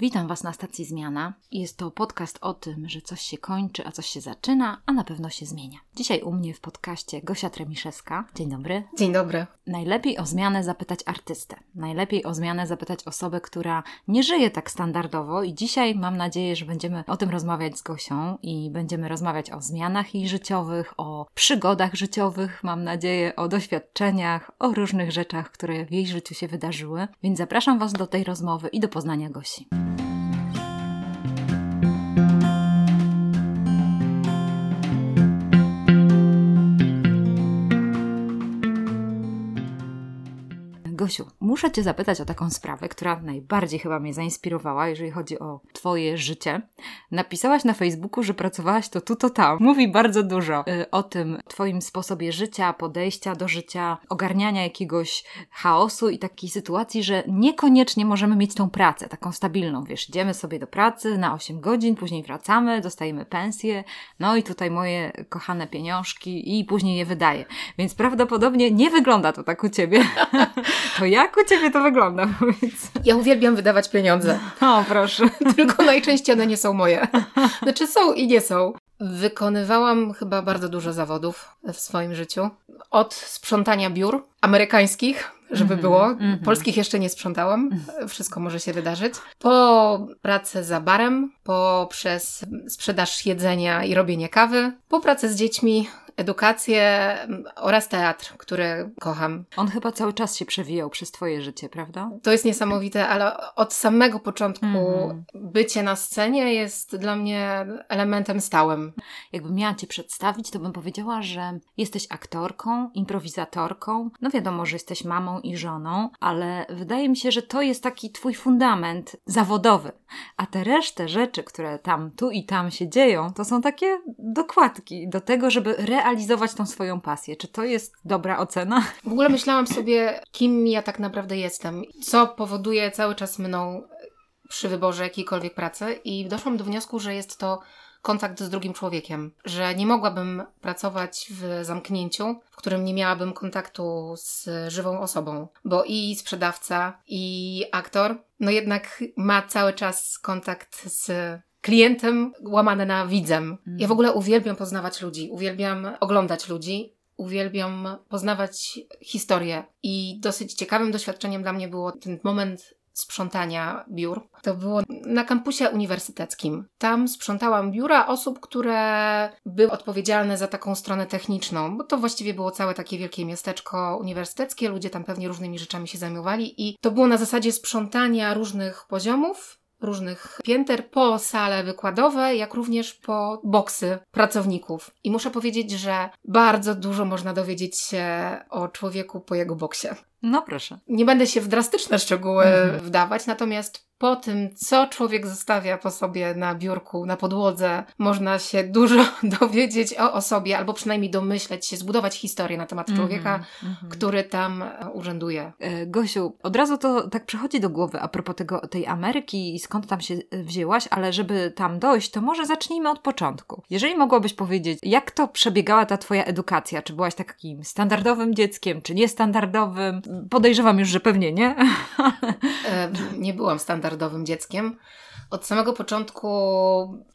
Witam Was na stacji Zmiana. Jest to podcast o tym, że coś się kończy, a coś się zaczyna, a na pewno się zmienia. Dzisiaj u mnie w podcaście Gosia Tremiszewska. Dzień dobry. Dzień dobry. Najlepiej o zmianę zapytać artystę. Najlepiej o zmianę zapytać osobę, która nie żyje tak standardowo i dzisiaj mam nadzieję, że będziemy o tym rozmawiać z Gosią i będziemy rozmawiać o zmianach jej życiowych, o przygodach życiowych, mam nadzieję, o doświadczeniach, o różnych rzeczach, które w jej życiu się wydarzyły. Więc zapraszam Was do tej rozmowy i do poznania Gosi. Gosiu, muszę Cię zapytać o taką sprawę, która najbardziej chyba mnie zainspirowała, jeżeli chodzi o Twoje życie. Napisałaś na Facebooku, że pracowałaś to tu, to tam. Mówi bardzo dużo y, o tym Twoim sposobie życia, podejścia do życia, ogarniania jakiegoś chaosu i takiej sytuacji, że niekoniecznie możemy mieć tą pracę, taką stabilną. Wiesz, idziemy sobie do pracy na 8 godzin, później wracamy, dostajemy pensję, no i tutaj moje kochane pieniążki i później je wydaję. Więc prawdopodobnie nie wygląda to tak u Ciebie. To jak u Ciebie to wygląda? Powiedz. Ja uwielbiam wydawać pieniądze. O, proszę. Tylko najczęściej one nie są moje. Znaczy są i nie są. Wykonywałam chyba bardzo dużo zawodów w swoim życiu. Od sprzątania biur amerykańskich, żeby mm -hmm, było. Mm -hmm. Polskich jeszcze nie sprzątałam. Wszystko może się wydarzyć. Po pracę za barem, poprzez sprzedaż jedzenia i robienie kawy, po pracę z dziećmi, edukację oraz teatr, który kocham. On chyba cały czas się przewijał przez Twoje życie, prawda? To jest niesamowite, ale od samego początku mm. bycie na scenie jest dla mnie elementem stałym. Jakbym miała Cię przedstawić, to bym powiedziała, że jesteś aktorką, improwizatorką. No wiadomo, że jesteś mamą i żoną, ale wydaje mi się, że to jest taki Twój fundament zawodowy. A te resztę rzeczy, które tam, tu i tam się dzieją, to są takie dokładki do tego, żeby realizować realizować tą swoją pasję. Czy to jest dobra ocena? W ogóle myślałam sobie, kim ja tak naprawdę jestem, co powoduje cały czas mną przy wyborze jakiejkolwiek pracy i doszłam do wniosku, że jest to kontakt z drugim człowiekiem, że nie mogłabym pracować w zamknięciu, w którym nie miałabym kontaktu z żywą osobą, bo i sprzedawca, i aktor, no jednak ma cały czas kontakt z klientem łamane na widzem. Ja w ogóle uwielbiam poznawać ludzi, uwielbiam oglądać ludzi, uwielbiam poznawać historię. I dosyć ciekawym doświadczeniem dla mnie było ten moment sprzątania biur. To było na kampusie uniwersyteckim. Tam sprzątałam biura osób, które były odpowiedzialne za taką stronę techniczną, bo to właściwie było całe takie wielkie miasteczko uniwersyteckie, ludzie tam pewnie różnymi rzeczami się zajmowali i to było na zasadzie sprzątania różnych poziomów różnych pięter po sale wykładowe, jak również po boksy pracowników. I muszę powiedzieć, że bardzo dużo można dowiedzieć się o człowieku po jego boksie. No proszę. Nie będę się w drastyczne szczegóły mhm. wdawać, natomiast po tym, co człowiek zostawia po sobie na biurku, na podłodze, można się dużo dowiedzieć o osobie, albo przynajmniej domyśleć się, zbudować historię na temat mhm, człowieka, mm -hmm. który tam e, urzęduje. E, Gosiu, od razu to tak przychodzi do głowy a propos tego, tej Ameryki i skąd tam się e, wzięłaś, ale żeby tam dojść, to może zacznijmy od początku. Jeżeli mogłabyś powiedzieć, jak to przebiegała ta twoja edukacja? Czy byłaś takim standardowym dzieckiem, czy niestandardowym? Podejrzewam już, że pewnie nie. E, nie byłam standardowym dzieckiem. Od samego początku,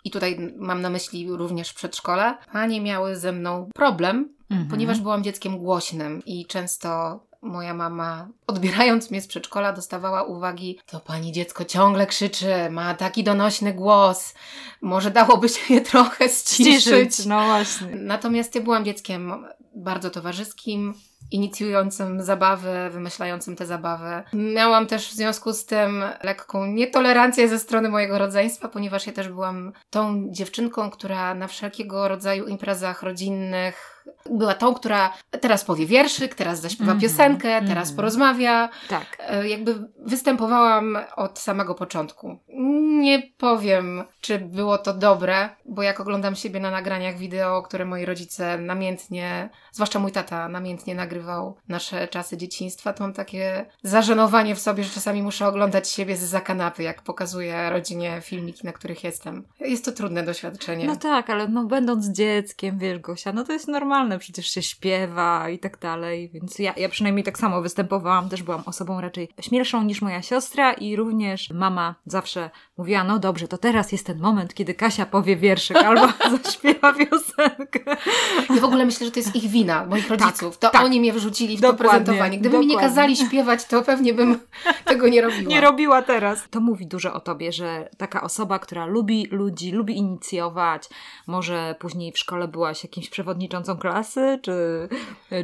i tutaj mam na myśli również przedszkole, panie miały ze mną problem, mhm. ponieważ byłam dzieckiem głośnym i często moja mama, odbierając mnie z przedszkola, dostawała uwagi: To pani dziecko ciągle krzyczy, ma taki donośny głos, może dałoby się je trochę ściszyć. No właśnie. Natomiast ja byłam dzieckiem bardzo towarzyskim, inicjującym zabawy, wymyślającym te zabawy. Miałam też w związku z tym lekką nietolerancję ze strony mojego rodzeństwa, ponieważ ja też byłam tą dziewczynką, która na wszelkiego rodzaju imprezach rodzinnych była tą, która teraz powie wierszyk, teraz zaśpiewa mm -hmm, piosenkę, teraz mm -hmm. porozmawia. Tak. E, jakby występowałam od samego początku. Nie powiem, czy było to dobre, bo jak oglądam siebie na nagraniach wideo, które moi rodzice namiętnie, zwłaszcza mój tata, namiętnie nagrywał nasze czasy dzieciństwa, to mam takie zażenowanie w sobie, że czasami muszę oglądać siebie z kanapy, jak pokazuję rodzinie filmiki, na których jestem. Jest to trudne doświadczenie. No tak, ale no będąc dzieckiem, wiesz Gosia, no to jest normalne, przecież się śpiewa i tak dalej, więc ja, ja przynajmniej tak samo występowałam, też byłam osobą raczej śmielszą niż moja siostra i również mama zawsze mówiła, no dobrze, to teraz jest ten moment, kiedy Kasia powie wierszyk albo zaśpiewa piosenkę. Ja w ogóle myślę, że to jest ich wina, moich rodziców. to tak. oni mnie wyrzucili w Dokładnie, to prezentowanie. Gdyby mi nie dokładnie. kazali śpiewać, to pewnie bym tego nie robiła. Nie robiła teraz. To mówi dużo o tobie, że taka osoba, która lubi ludzi, lubi inicjować, może później w szkole byłaś jakimś przewodniczącą klasy, czy,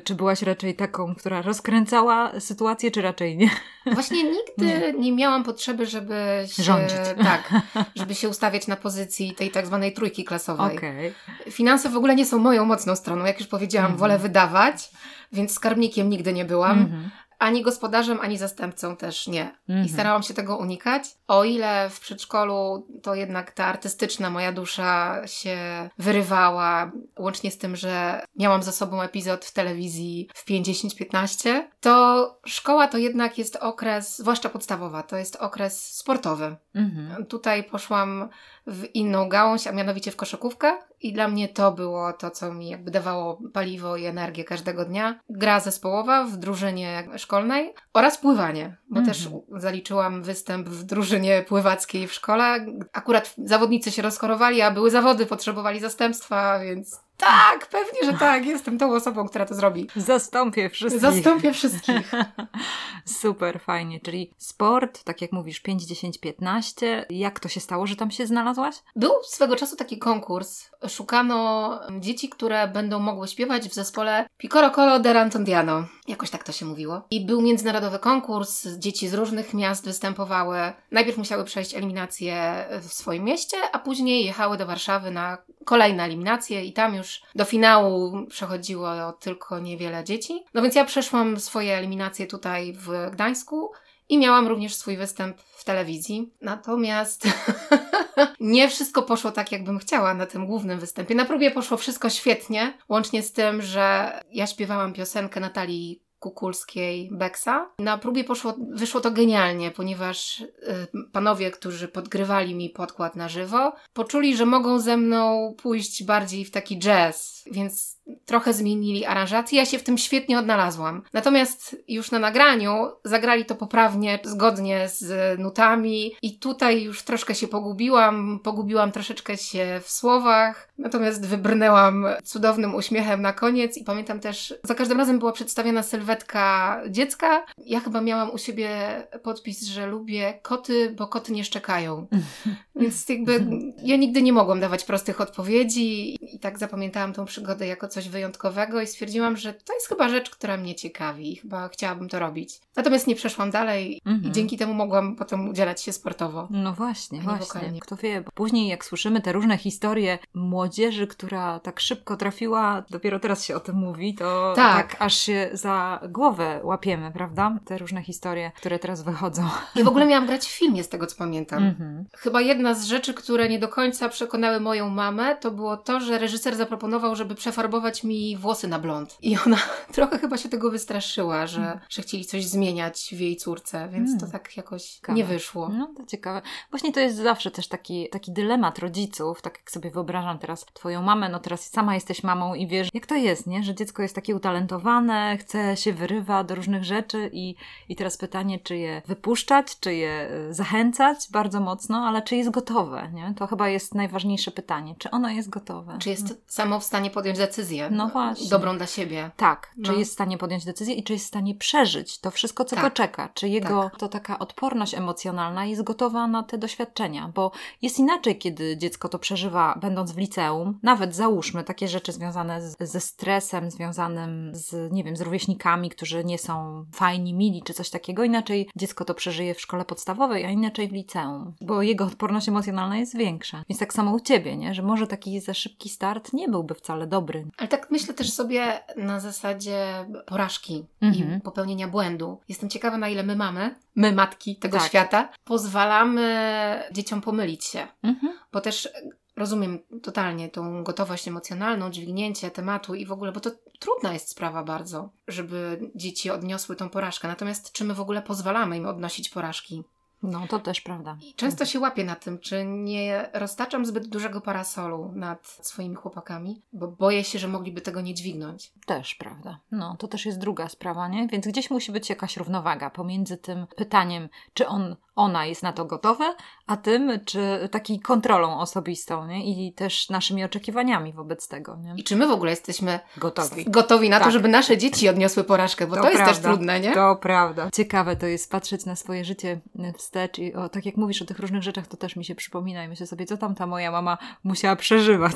czy byłaś raczej taką, która rozkręcała sytuację, czy raczej nie? Właśnie nigdy nie, miałam potrzeby, żeby się, Rządzić. Tak, żeby się ustawiać na pozycji tej tak zwanej trójki klasowej. Okej. Finanse w ogóle nie są moją mocną stroną. Jak już powiedziałam, Mhm. wolę wydawać, więc skarbnikiem nigdy nie byłam. Mhm. Ani gospodarzem, ani zastępcą też nie. Mhm. I starałam się tego unikać. O ile w przedszkolu to jednak ta artystyczna moja dusza się wyrywała, łącznie z tym, że miałam za sobą epizod w telewizji w 5-10-15, to szkoła to jednak jest okres, zwłaszcza podstawowa, to jest okres sportowy. Mhm. Tutaj poszłam w inną gałąź, a mianowicie w koszykówkę i dla mnie to było to, co mi jakby dawało paliwo i energię każdego dnia. Gra zespołowa w drużynie szkolnej oraz pływanie, bo Mhm. też zaliczyłam występ w drużynie pływackiej w szkole. Akurat zawodnicy się rozchorowali, a były zawody, potrzebowali zastępstwa, więc tak, pewnie, że tak, jestem tą osobą, która to zrobi. Zastąpię wszystkich. Zastąpię wszystkich. Super, fajnie. Czyli sport, tak jak mówisz, 5, 10, 15. Jak to się stało, że tam się znalazłaś? Był swego czasu taki konkurs. Szukano dzieci, które będą mogły śpiewać w zespole Piccolo Colo de Rantondiano. Jakoś tak to się mówiło. I był międzynarodowy konkurs. Dzieci z różnych miast występowały. Najpierw musiały przejść eliminację w swoim mieście, a później jechały do Warszawy na kolejne eliminacje i tam już do finału przechodziło tylko niewiele dzieci. No więc ja przeszłam swoje eliminacje tutaj w Gdańsku i miałam również swój występ w telewizji. Natomiast nie wszystko poszło tak, jakbym chciała na tym głównym występie. Na próbie poszło wszystko świetnie, łącznie z tym, że ja śpiewałam piosenkę Natalii Kukulskiej Beksa. Na próbie poszło, wyszło to genialnie, ponieważ y, panowie, którzy podgrywali mi podkład na żywo, poczuli, że mogą ze mną pójść bardziej w taki jazz, więc trochę zmienili aranżację. Ja się w tym świetnie odnalazłam. Natomiast już na nagraniu zagrali to poprawnie, zgodnie z nutami i tutaj już troszkę się pogubiłam, pogubiłam troszeczkę się w słowach, natomiast wybrnęłam cudownym uśmiechem na koniec i pamiętam też, za każdym razem była przedstawiona sylwetka dziecka. Ja chyba miałam u siebie podpis, że lubię koty, bo koty nie szczekają. Więc jakby ja nigdy nie mogłam dawać prostych odpowiedzi i tak zapamiętałam tą przygodę jako coś wyjątkowego i stwierdziłam, że to jest chyba rzecz, która mnie ciekawi chyba chciałabym to robić. Natomiast nie przeszłam dalej Mhm. i dzięki temu mogłam potem udzielać się sportowo. No właśnie, właśnie. wokalnie. Kto wie, bo później jak słyszymy te różne historie młodzieży, która tak szybko trafiła, dopiero teraz się o tym mówi, to Tak. tak, aż się za głowę łapiemy, prawda? Te różne historie, które teraz wychodzą. I w ogóle miałam grać w filmie, z tego co pamiętam. Mhm. Chyba jedna z rzeczy, które nie do końca przekonały moją mamę, to było to, że reżyser zaproponował, żeby przefarbować mi włosy na blond. I ona trochę chyba się tego wystraszyła, że, że chcieli coś zmieniać w jej córce, więc Mm. to tak jakoś Ciekawe. nie wyszło. No to ciekawe. Właśnie to jest zawsze też taki, taki dylemat rodziców, tak jak sobie wyobrażam teraz twoją mamę, no teraz sama jesteś mamą i wiesz, jak to jest, nie? Że dziecko jest takie utalentowane, chce się wyrywa do różnych rzeczy i, i teraz pytanie, czy je wypuszczać, czy je y, zachęcać bardzo mocno, ale czy jest gotowe, nie? To chyba jest najważniejsze pytanie. Czy ono jest gotowe? Czy jest samo w stanie podjąć decyzję No właśnie. dobrą dla siebie? Tak, czy No. jest w stanie podjąć decyzję i czy jest w stanie przeżyć to wszystko, co Tak. go czeka. Czy jego Tak. to taka odporność emocjonalna jest gotowa na te doświadczenia, bo jest inaczej, kiedy dziecko to przeżywa, będąc w liceum. Nawet załóżmy takie rzeczy związane z, ze stresem, związanym z, nie wiem, z rówieśnikami, którzy nie są fajni, mili, czy coś takiego. Inaczej dziecko to przeżyje w szkole podstawowej, a inaczej w liceum, bo jego odporność emocjonalna jest większa. Więc tak samo u ciebie, nie? Że może taki za szybki start nie byłby wcale dobry. Ale tak myślę też sobie na zasadzie porażki Mhm. i popełnienia błędu. Jestem ciekawa, na ile my mamy, my matki tego Tak. świata, pozwalamy dzieciom pomylić się. Mhm. Bo też rozumiem totalnie tą gotowość emocjonalną, dźwignięcie tematu i w ogóle, bo to trudna jest sprawa bardzo, żeby dzieci odniosły tą porażkę. Natomiast czy my w ogóle pozwalamy im odnosić porażki? No to też prawda. Często się łapię na tym, czy nie roztaczam zbyt dużego parasolu nad swoimi chłopakami, bo boję się, że mogliby tego nie dźwignąć. Też prawda. No, to też jest druga sprawa, nie? Więc gdzieś musi być jakaś równowaga pomiędzy tym pytaniem, czy on, ona jest na to gotowe, a tym, czy takiej kontrolą osobistą, nie? I też naszymi oczekiwaniami wobec tego, nie? I czy my w ogóle jesteśmy Gotowi. gotowi na to, Tak. żeby nasze dzieci odniosły porażkę, bo to, jest też prawda. trudne, nie? To prawda. Ciekawe to jest patrzeć na swoje życie wstecz i o, tak jak mówisz o tych różnych rzeczach, to też mi się przypomina i myślę sobie, co tam ta moja mama musiała przeżywać.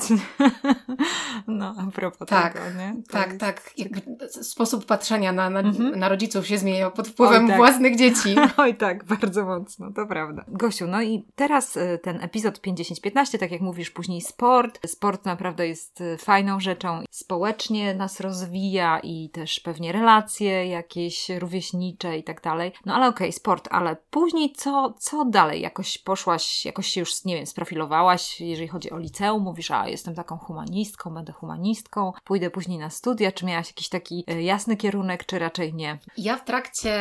no, a propos Tak, tego, nie? To Tak, jest- tak. Jakby sposób patrzenia na, na, Mhm. na rodziców się zmienia pod wpływem Oj, tak. własnych dzieci. Oj tak, bardzo mocno, to prawda. Gosiu, no i teraz y, ten epizod 50-15, tak jak mówisz, później sport. Sport naprawdę jest y, fajną rzeczą. Społecznie nas rozwija i też pewnie relacje jakieś rówieśnicze i tak dalej. No ale okej, sport, ale później co, co dalej? Jakoś poszłaś, jakoś się już, nie wiem, sprofilowałaś, jeżeli chodzi o liceum, mówisz, a jestem taką humanistką, będę humanistką, pójdę później na studia, czy miałaś jakiś taki y, jasny kierunek, czy raczej nie? Ja w trakcie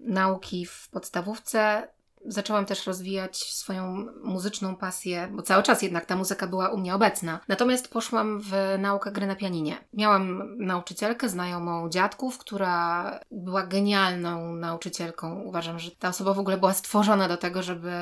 nauki w podstawówce zaczęłam też rozwijać swoją muzyczną pasję, bo cały czas jednak ta muzyka była u mnie obecna. Natomiast poszłam w naukę gry na pianinie. Miałam nauczycielkę znajomą dziadków, która była genialną nauczycielką. Uważam, że ta osoba w ogóle była stworzona do tego, żeby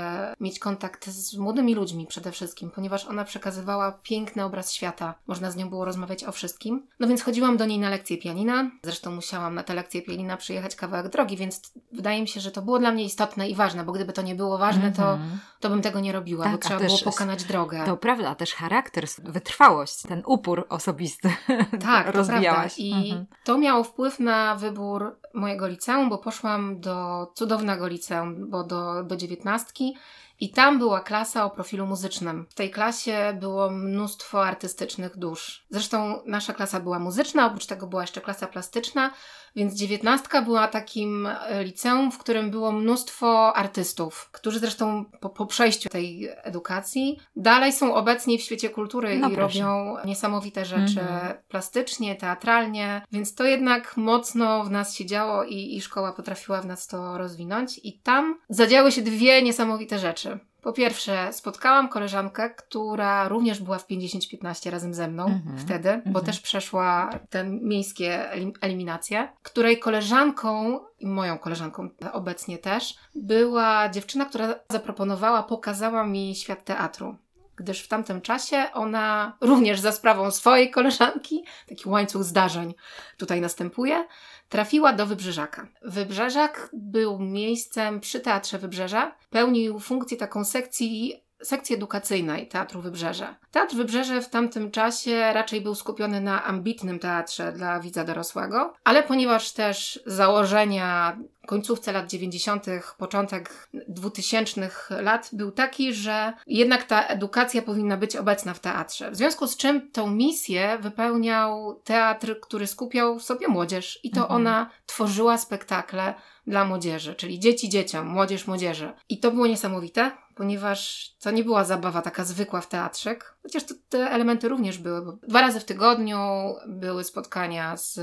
mieć kontakt z młodymi ludźmi przede wszystkim, ponieważ ona przekazywała piękny obraz świata. Można z nią było rozmawiać o wszystkim. No więc chodziłam do niej na lekcje pianina. Zresztą musiałam na te lekcje pianina przyjechać kawałek drogi, więc wydaje mi się, że to było dla mnie istotne i ważne, bo gdyby to nie było ważne, to, Mhm. to bym tego nie robiła, Tak, bo trzeba było pokonać drogę. To prawda, a też charakter, wytrwałość, ten upór osobisty Tak, to rozwijałaś. prawda. I Mhm. to miało wpływ na wybór mojego liceum, bo poszłam do cudownego liceum, bo do, do dziewiętnastki i tam była klasa o profilu muzycznym. W tej klasie było mnóstwo artystycznych dusz. Zresztą nasza klasa była muzyczna, oprócz tego była jeszcze klasa plastyczna, więc dziewiętnastka była takim e, liceum, w którym było mnóstwo artystów, którzy zresztą po, po przejściu tej edukacji dalej są obecni w świecie kultury No i proszę. robią niesamowite rzeczy Mhm. plastycznie, teatralnie, więc to jednak mocno w nas się działo i, i szkoła potrafiła w nas to rozwinąć. I tam zadziały się dwie niesamowite rzeczy. Po pierwsze, spotkałam koleżankę, która również była w 50-15 razem ze mną Mhm. wtedy, bo Mhm. też przeszła te miejskie elim- eliminacje, której koleżanką, i moją koleżanką obecnie też, była dziewczyna, która zaproponowała, pokazała mi świat teatru gdyż w tamtym czasie ona również za sprawą swojej koleżanki, taki łańcuch zdarzeń tutaj następuje, trafiła do Wybrzeżaka. Wybrzeżak był miejscem przy Teatrze Wybrzeża, pełnił funkcję taką sekcji sekcji edukacyjnej Teatru Wybrzeże. Teatr Wybrzeże w tamtym czasie raczej był skupiony na ambitnym teatrze dla widza dorosłego, ale ponieważ też założenia końcówce lat 90., początek 2000 lat był taki, że jednak ta edukacja powinna być obecna w teatrze. W związku z czym tą misję wypełniał teatr, który skupiał w sobie młodzież i to Mhm. ona tworzyła spektakle dla młodzieży, czyli dzieci dzieciom, młodzież młodzieży. I to było niesamowite, ponieważ to nie była zabawa taka zwykła w teatrzyk, chociaż to, te elementy również były. Bo dwa razy w tygodniu były spotkania z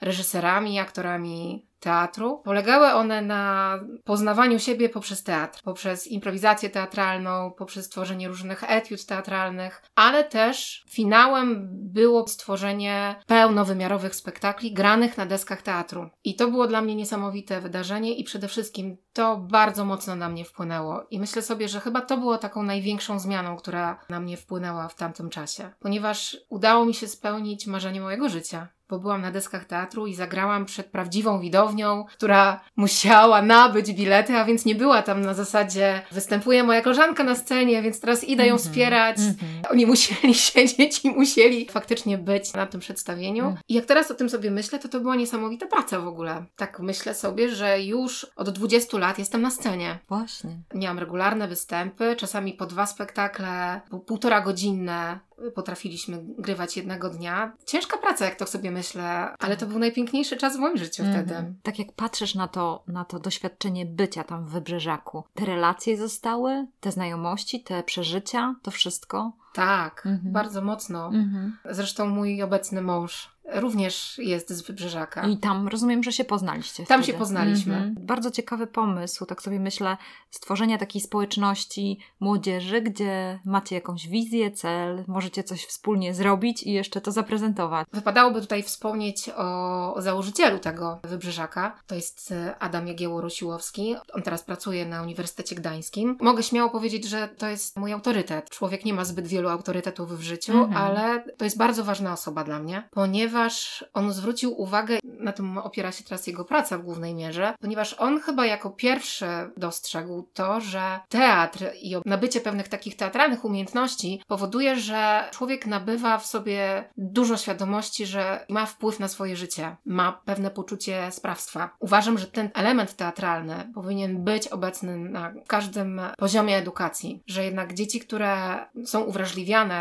reżyserami, aktorami teatru. Polegały one na poznawaniu siebie poprzez teatr, poprzez improwizację teatralną, poprzez tworzenie różnych etiud teatralnych, ale też finałem było stworzenie pełnowymiarowych spektakli granych na deskach teatru. I to było dla mnie niesamowite wydarzenie i przede wszystkim to bardzo mocno na mnie wpłynęło. I myślę sobie, że chyba to było taką największą zmianą, która na mnie wpłynęła w tamtym czasie, ponieważ udało mi się spełnić marzenie mojego życia bo byłam na deskach teatru i zagrałam przed prawdziwą widownią, która musiała nabyć bilety, a więc nie była tam na zasadzie występuje moja koleżanka na scenie, więc teraz idę ją Mhm, wspierać. mhm. Oni musieli siedzieć i musieli faktycznie być na tym przedstawieniu. Mhm. I jak teraz o tym sobie myślę, to to była niesamowita praca w ogóle. Tak myślę sobie, że już od 20 lat jestem na scenie. Właśnie. Miałam regularne występy, czasami po dwa spektakle, po półtora godzinne potrafiliśmy grywać jednego dnia. Ciężka praca, jak to sobie myślę, ale to był najpiękniejszy czas w moim życiu -hmm. wtedy. Tak jak patrzysz na to, na to doświadczenie bycia tam w Wybrzeżaku, te relacje zostały, te znajomości, te przeżycia, to wszystko? Tak, -hmm. bardzo mocno. -hmm. Zresztą mój obecny mąż również jest z Wybrzeżaka. I tam rozumiem, że się poznaliście. Tam wtedy. się poznaliśmy. Mhm. Bardzo ciekawy pomysł, tak sobie myślę, stworzenia takiej społeczności młodzieży, gdzie macie jakąś wizję, cel, możecie coś wspólnie zrobić i jeszcze to zaprezentować. Wypadałoby tutaj wspomnieć o, o założycielu tego Wybrzeżaka. To jest e, Adam Jagiełło-Rosiłowski. On teraz pracuje na Uniwersytecie Gdańskim. Mogę śmiało powiedzieć, że to jest mój autorytet. Człowiek nie ma zbyt wielu autorytetów w życiu, mhm. ale to jest bardzo ważna osoba dla mnie, ponieważ on zwrócił uwagę, na tym opiera się teraz jego praca w głównej mierze, ponieważ on chyba jako pierwszy dostrzegł to, że teatr i nabycie pewnych takich teatralnych umiejętności powoduje, że człowiek nabywa w sobie dużo świadomości, że ma wpływ na swoje życie, ma pewne poczucie sprawstwa. Uważam, że ten element teatralny powinien być obecny na każdym poziomie edukacji, że jednak dzieci, które są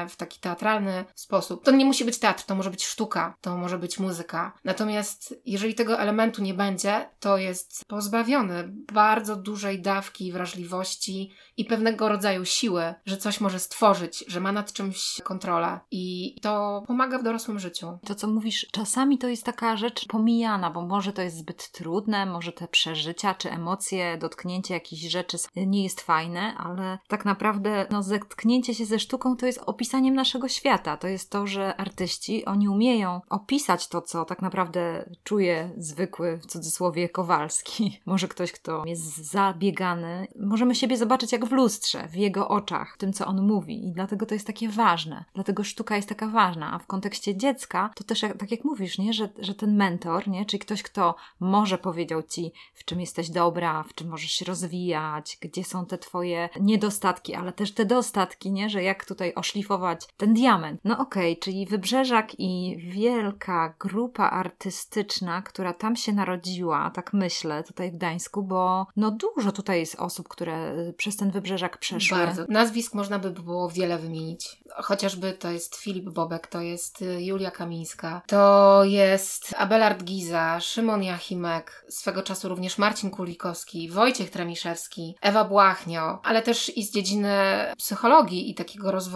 w taki teatralny sposób, to nie musi być teatr, to może być sztuka, to może być muzyka. Natomiast jeżeli tego elementu nie będzie, to jest pozbawiony bardzo dużej dawki wrażliwości i pewnego rodzaju siły, że coś może stworzyć, że ma nad czymś kontrolę. I to pomaga w dorosłym życiu. To, co mówisz, czasami to jest taka rzecz pomijana, bo może to jest zbyt trudne, może te przeżycia czy emocje, dotknięcie jakichś rzeczy nie jest fajne, ale tak naprawdę no, zetknięcie się ze sztuką to jest opisaniem naszego świata. To jest to, że artyści, oni umieją opisać to, co tak naprawdę czuje zwykły, w cudzysłowie, Kowalski. Może ktoś, kto jest zabiegany. Możemy siebie zobaczyć jak w lustrze, w jego oczach, w tym, co on mówi. I dlatego to jest takie ważne. Dlatego sztuka jest taka ważna. A w kontekście dziecka, to też tak jak mówisz, nie? Że, że ten mentor, nie? czyli ktoś, kto może powiedział ci, w czym jesteś dobra, w czym możesz się rozwijać, gdzie są te twoje niedostatki, ale też te dostatki, nie? że jak tutaj oszlifować ten diament. No okej, okay, czyli wybrzeżak i wielka grupa artystyczna, która tam się narodziła, tak myślę, tutaj w Gdańsku, bo no dużo tutaj jest osób, które przez ten wybrzeżak przeszły. Bardzo. Nazwisk można by było wiele wymienić. Chociażby to jest Filip Bobek, to jest y, Julia Kamińska, to jest Abelard Giza, Szymon Jachimek, swego czasu również Marcin Kulikowski, Wojciech Tremiszewski, Ewa Błachnio, ale też i z dziedziny psychologii i takiego rozwoju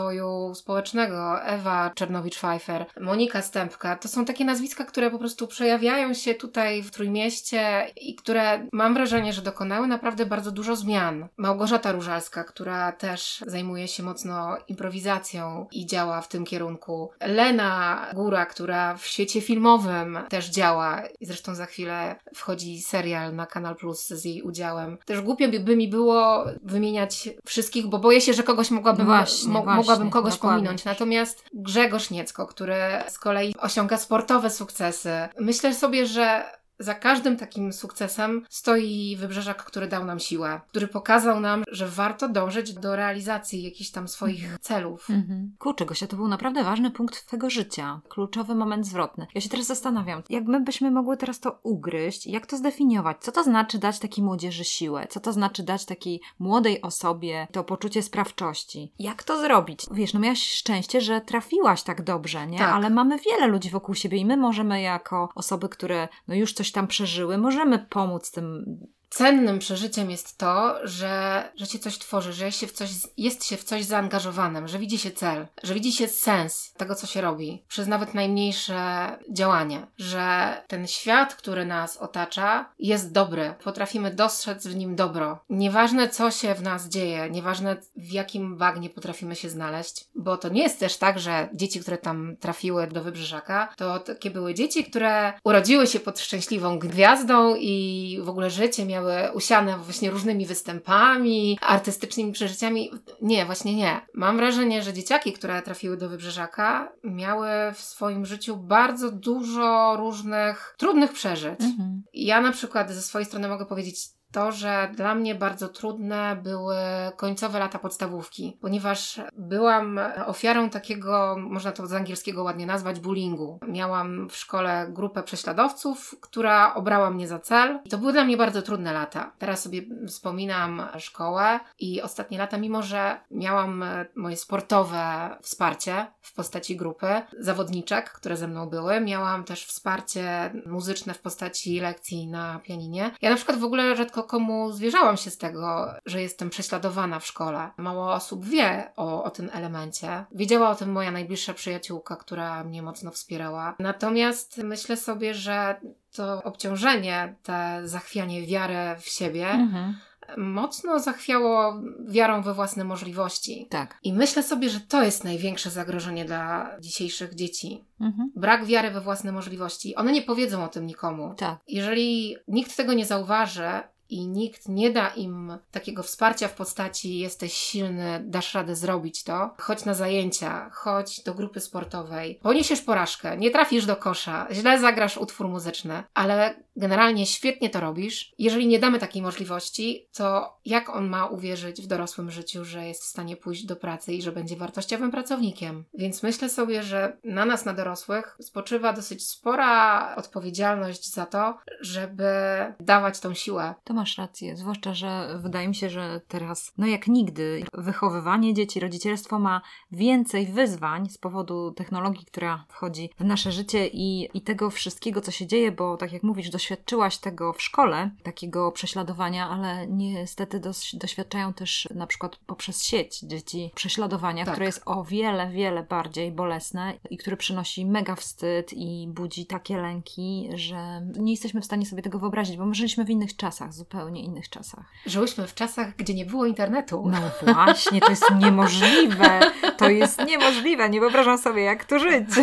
społecznego Ewa Czernowicz-Pfeiffer, Monika Stępka. To są takie nazwiska, które po prostu przejawiają się tutaj w Trójmieście i które mam wrażenie, że dokonały naprawdę bardzo dużo zmian. Małgorzata Różalska, która też zajmuje się mocno improwizacją i działa w tym kierunku. Lena Góra, która w świecie filmowym też działa. I zresztą za chwilę wchodzi serial na Kanal Plus z jej udziałem. Też głupio by mi było wymieniać wszystkich, bo boję się, że kogoś mogłabym, no właśnie, mo właśnie, mogłabym kogoś dokładnie. pominąć. Natomiast Grzegorz Niecko, który z kolei osiąga sportowe sukcesy. Myślę sobie, że za każdym takim sukcesem stoi wybrzeżak, który dał nam siłę, który pokazał nam, że warto dążyć do realizacji jakichś tam swoich mhm. celów. Mhm. Kurczę, Gosia, to był naprawdę ważny punkt Twojego życia, kluczowy moment zwrotny. Ja się teraz zastanawiam, jak my byśmy mogły teraz to ugryźć, jak to zdefiniować, co to znaczy dać takiej młodzieży siłę, co to znaczy dać takiej młodej osobie to poczucie sprawczości. Jak to zrobić? Wiesz, no miałaś szczęście, że trafiłaś tak dobrze, nie? Tak. Ale mamy wiele ludzi wokół siebie i my możemy jako osoby, które no już coś tam przeżyły, możemy pomóc tym cennym przeżyciem jest to, że, że się coś tworzy, że się, w coś, jest się w coś zaangażowanym, że widzi się cel, że widzi się sens tego, co się robi, przez nawet najmniejsze działanie, że ten świat, który nas otacza, jest dobry. Potrafimy dostrzec w nim dobro. Nieważne, co się w nas dzieje, nieważne, w jakim bagnie potrafimy się znaleźć, bo to nie jest też tak, że dzieci, które tam trafiły do Wybrzeżaka, to takie były dzieci, które urodziły się pod szczęśliwą gwiazdą i w ogóle życie miały miały usiane właśnie różnymi występami, artystycznymi przeżyciami. Nie, właśnie nie. Mam wrażenie, że dzieciaki, które trafiły do Wybrzeżaka, miały w swoim życiu bardzo dużo różnych trudnych przeżyć. Mhm. Ja na przykład ze swojej strony mogę powiedzieć to, że dla mnie bardzo trudne były końcowe lata podstawówki, ponieważ byłam ofiarą takiego, można to z angielskiego ładnie nazwać, bullyingu. Miałam w szkole grupę prześladowców, która obrała mnie za cel. To były dla mnie bardzo trudne lata. Teraz sobie wspominam szkołę i ostatnie lata, mimo że miałam moje sportowe wsparcie w postaci grupy zawodniczek, które ze mną były, miałam też wsparcie muzyczne w postaci lekcji na pianinie. Ja na przykład w ogóle rzadko komu zwierzałam się z tego, że jestem prześladowana w szkole. Mało osób wie o, o tym elemencie. Wiedziała o tym moja najbliższa przyjaciółka, która mnie mocno wspierała. Natomiast myślę sobie, że to obciążenie, te zachwianie wiary w siebie, mhm mocno zachwiało wiarą we własne możliwości. Tak. I myślę sobie, że to jest największe zagrożenie dla dzisiejszych dzieci. Mhm. Brak wiary we własne możliwości. One nie powiedzą o tym nikomu. Tak. Jeżeli nikt tego nie zauważy, i nikt nie da im takiego wsparcia w postaci jesteś silny, dasz radę zrobić to, chodź na zajęcia, chodź do grupy sportowej, poniesiesz porażkę, nie trafisz do kosza, źle zagrasz utwór muzyczny, ale generalnie świetnie to robisz. Jeżeli nie damy takiej możliwości, to jak on ma uwierzyć w dorosłym życiu, że jest w stanie pójść do pracy i że będzie wartościowym pracownikiem? Więc myślę sobie, że na nas, na dorosłych, spoczywa dosyć spora odpowiedzialność za to, żeby dawać tą siłę. To masz rację, zwłaszcza, że wydaje mi się, że teraz, no jak nigdy, wychowywanie dzieci, rodzicielstwo ma więcej wyzwań z powodu technologii, która wchodzi w nasze życie i, i tego wszystkiego, co się dzieje, bo tak jak mówisz, doświadczyłaś tego w szkole, takiego prześladowania, ale niestety dos, doświadczają też na przykład poprzez sieć dzieci prześladowania, tak. które jest o wiele, wiele bardziej bolesne i które przynosi mega wstyd i budzi takie lęki, że nie jesteśmy w stanie sobie tego wyobrazić, bo my żyliśmy w innych czasach, zupełnie innych czasach. Żyłyśmy w czasach, gdzie nie było internetu. No właśnie, to jest niemożliwe. To jest niemożliwe. Nie wyobrażam sobie, jak tu żyć.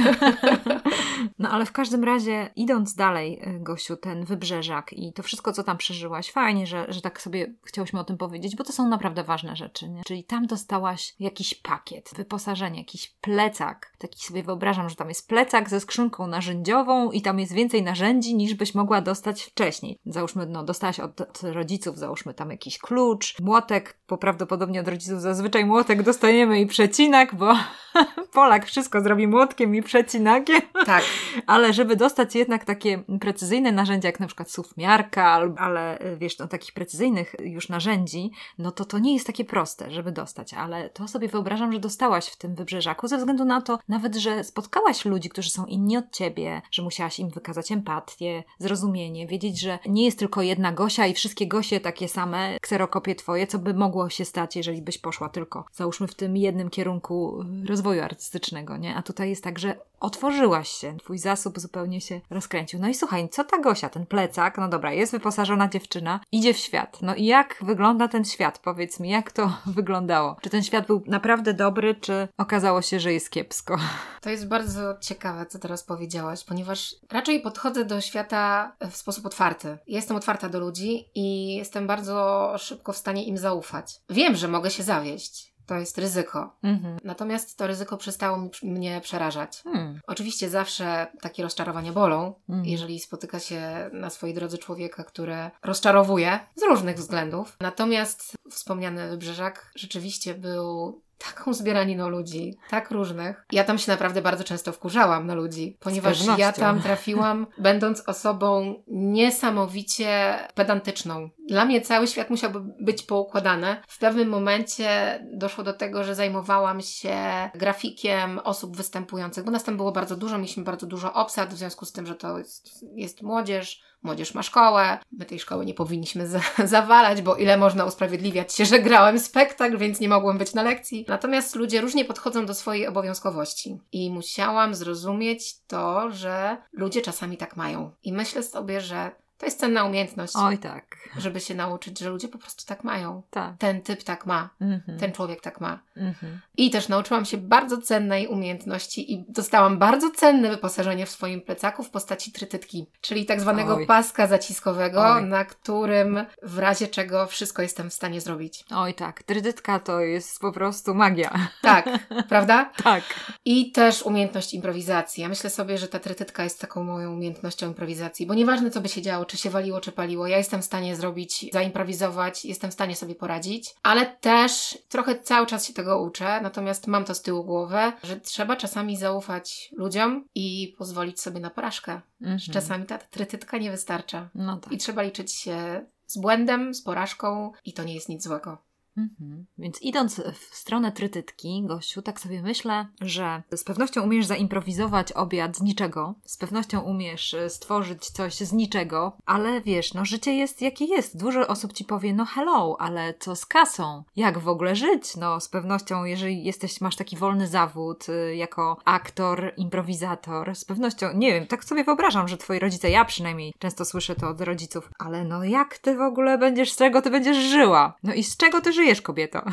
No ale w każdym razie, idąc dalej, y, Gosiu, ten wybrzeżak i to wszystko, co tam przeżyłaś, fajnie, że, że tak sobie chciałyśmy o tym powiedzieć, bo to są naprawdę ważne rzeczy. Nie? Czyli tam dostałaś jakiś pakiet, wyposażenie, jakiś plecak. Taki sobie wyobrażam, że tam jest plecak ze skrzynką narzędziową i tam jest więcej narzędzi, niż byś mogła dostać wcześniej. Załóżmy, no, dostałaś od, od rodziców, załóżmy tam jakiś klucz, młotek, bo prawdopodobnie od rodziców zazwyczaj młotek dostajemy i przecinak, bo Polak wszystko zrobi młotkiem i przecinakiem. Tak. Ale żeby dostać jednak takie precyzyjne narzędzia, jak na przykład sufmiarka, ale wiesz, no takich precyzyjnych już narzędzi, no to to nie jest takie proste, żeby dostać. Ale to sobie wyobrażam, że dostałaś w tym wybrzeżaku, ze względu na to nawet, że spotkałaś ludzi, którzy są inni od ciebie, że musiałaś im wykazać empatię, zrozumienie, wiedzieć, że nie jest tylko jedna Gosia i wszystkie Gosie takie same, kserokopie twoje, co by mogło się stać, jeżeli byś poszła tylko, załóżmy, w tym jednym kierunku rozwoju artystycznego, nie? A tutaj jest tak, że otworzyłaś się, twój zasób zupełnie się rozkręcił. No i słuchaj, co ta Gosia, ten plecak, no dobra, jest wyposażona dziewczyna, idzie w świat. No i jak wygląda ten świat? Powiedz mi, jak to wyglądało? Czy ten świat był naprawdę dobry, czy okazało się, że jest kiepsko? To jest bardzo ciekawe, co teraz powiedziałaś, ponieważ raczej podchodzę do świata w sposób otwarty. Jestem otwarta do ludzi i jestem bardzo szybko w stanie im zaufać. Wiem, że mogę się zawieść to jest ryzyko. Mhm. Natomiast to ryzyko przestało mnie przerażać. Hmm. Oczywiście zawsze takie rozczarowania bolą, mhm. jeżeli spotyka się na swojej drodze człowieka, które rozczarowuje z różnych względów. Natomiast wspomniany wybrzeżak rzeczywiście był taką zbieraniną ludzi, tak różnych. Ja tam się naprawdę bardzo często wkurzałam na ludzi, ponieważ ja tam trafiłam, będąc osobą niesamowicie pedantyczną. Dla mnie cały świat musiałby być poukładany. W pewnym momencie doszło do tego, że zajmowałam się grafikiem osób występujących, bo nas tam było bardzo dużo, mieliśmy bardzo dużo obsad, w związku z tym, że to jest, jest młodzież, młodzież ma szkołę, my tej szkoły nie powinniśmy za zawalać, bo ile można usprawiedliwiać się, że grałem spektakl, więc nie mogłem być na lekcji. Natomiast ludzie różnie podchodzą do swojej obowiązkowości i musiałam zrozumieć to, że ludzie czasami tak mają. I myślę sobie, że to jest cenna umiejętność. Oj, tak. Żeby się nauczyć, że ludzie po prostu tak mają. Tak. Ten typ tak ma. Mm-hmm. Ten człowiek tak ma. Mm-hmm. I też nauczyłam się bardzo cennej umiejętności i dostałam bardzo cenne wyposażenie w swoim plecaku w postaci trytytki, czyli tak zwanego Oj. paska zaciskowego, Oj. na którym w razie czego wszystko jestem w stanie zrobić. Oj, tak. Trytytka to jest po prostu magia. Tak, prawda? tak. I też umiejętność improwizacji. Ja myślę sobie, że ta trytytka jest taką moją umiejętnością improwizacji, bo nieważne co by się działo, czy się waliło, czy paliło. Ja jestem w stanie zrobić, zaimprowizować, jestem w stanie sobie poradzić, ale też trochę cały czas się tego uczę, natomiast mam to z tyłu głowy, że trzeba czasami zaufać ludziom i pozwolić sobie na porażkę. Mhm. Że czasami ta trytytka nie wystarcza. No tak. I trzeba liczyć się z błędem, z porażką i to nie jest nic złego. Mhm. Więc idąc w stronę trytytki, gościu, tak sobie myślę, że z pewnością umiesz zaimprowizować obiad z niczego, z pewnością umiesz e, stworzyć coś z niczego, ale wiesz, no życie jest jakie jest. Dużo osób ci powie, no hello, ale co z kasą? Jak w ogóle żyć? No z pewnością, jeżeli jesteś, masz taki wolny zawód y, jako aktor, improwizator, z pewnością, nie wiem, tak sobie wyobrażam, że twoi rodzice, ja przynajmniej często słyszę to od rodziców, ale no jak ty w ogóle będziesz, z czego ty będziesz żyła? No i z czego ty żyjesz, kobieto?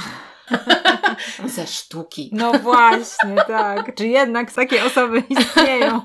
Ze sztuki. No właśnie, tak. Czy jednak takie osoby istnieją?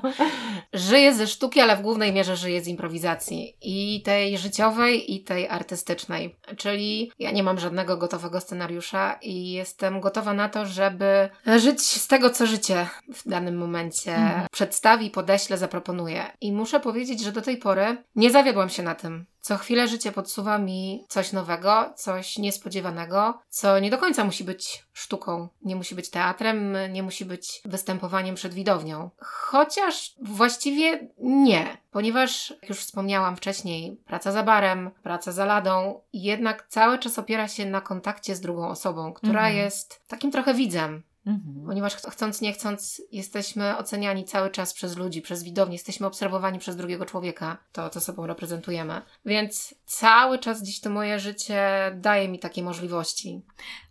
Żyję ze sztuki, ale w głównej mierze żyję z improwizacji. I tej życiowej, i tej artystycznej. Czyli ja nie mam żadnego gotowego scenariusza i jestem gotowa na to, żeby żyć z tego, co życie w danym momencie Mhm. przedstawi, podeślę, zaproponuje. I muszę powiedzieć, że do tej pory nie zawiodłam się na tym. Co chwilę życie podsuwa mi coś nowego, coś niespodziewanego, co nie do końca musi być sztuką, nie musi być teatrem, nie musi być występowaniem przed widownią. Chociaż właściwie nie, ponieważ, jak już wspomniałam wcześniej, praca za barem, praca za ladą, jednak cały czas opiera się na kontakcie z drugą osobą, która Mhm. jest takim trochę widzem, Mhm. Ponieważ ch- chcąc, nie chcąc, jesteśmy oceniani cały czas przez ludzi, przez widownię, jesteśmy obserwowani przez drugiego człowieka, to co sobą reprezentujemy. Więc cały czas dziś to moje życie daje mi takie możliwości.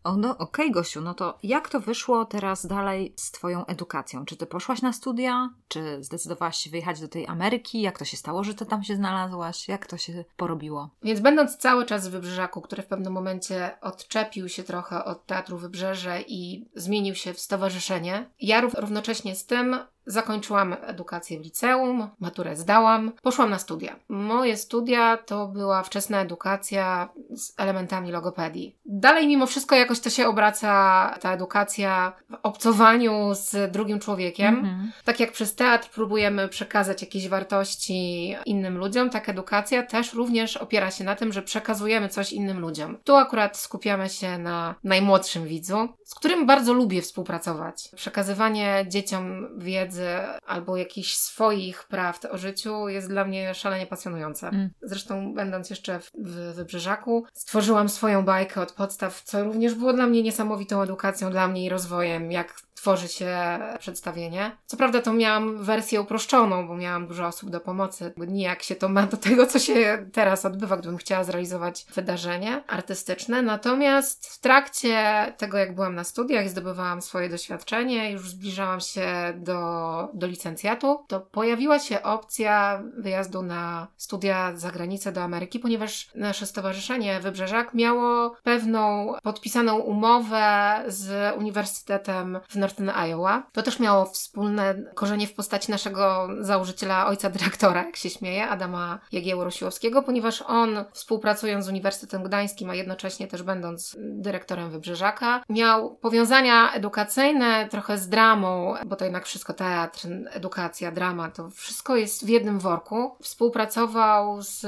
O, no okej, Gosiu, no to jak to wyszło teraz dalej z Twoją edukacją? Czy Ty poszłaś na studia? Czy zdecydowałaś się wyjechać do tej Ameryki? Jak to się stało, że Ty tam się znalazłaś? Jak to się porobiło? Więc będąc cały czas w Wybrzeżaku, który w pewnym momencie odczepił się trochę od Teatru Wybrzeże i zmienił się w stowarzyszenie, ja rów- równocześnie z tym zakończyłam edukację w liceum, maturę zdałam, poszłam na studia. Moje studia to była wczesna edukacja z elementami logopedii. Dalej mimo wszystko jakoś to się obraca, ta edukacja w obcowaniu z drugim człowiekiem. Mhm. Tak jak przez teatr próbujemy przekazać jakieś wartości innym ludziom, tak edukacja też również opiera się na tym, że przekazujemy coś innym ludziom. Tu akurat skupiamy się na najmłodszym widzu, z którym bardzo lubię współpracować. Przekazywanie dzieciom wiedzy albo jakichś swoich prawd o życiu jest dla mnie szalenie pasjonujące. Mm. Zresztą, będąc jeszcze w, w Wybrzeżaku, stworzyłam swoją bajkę od podstaw, co również było dla mnie niesamowitą edukacją, dla mnie i rozwojem, jak tworzy się przedstawienie. Co prawda to miałam wersję uproszczoną, bo miałam dużo osób do pomocy. Nijak się to ma do tego, co się teraz odbywa, gdybym chciała zrealizować wydarzenie artystyczne. Natomiast w trakcie tego, jak byłam na studiach i zdobywałam swoje doświadczenie, już zbliżałam się do, do licencjatu, to pojawiła się opcja wyjazdu na studia za granicę do Ameryki, ponieważ nasze stowarzyszenie Wybrzeżak miało pewną podpisaną umowę z Uniwersytetem w Northern Iowa. To też miało wspólne korzenie w postaci naszego założyciela, ojca dyrektora, jak się śmieje, Adama Jagiełło-Rosiłowskiego, ponieważ on współpracując z Uniwersytetem Gdańskim, a jednocześnie też będąc dyrektorem Wybrzeżaka, miał powiązania edukacyjne trochę z dramą, bo to jednak wszystko teatr, edukacja, drama, to wszystko jest w jednym worku. Współpracował z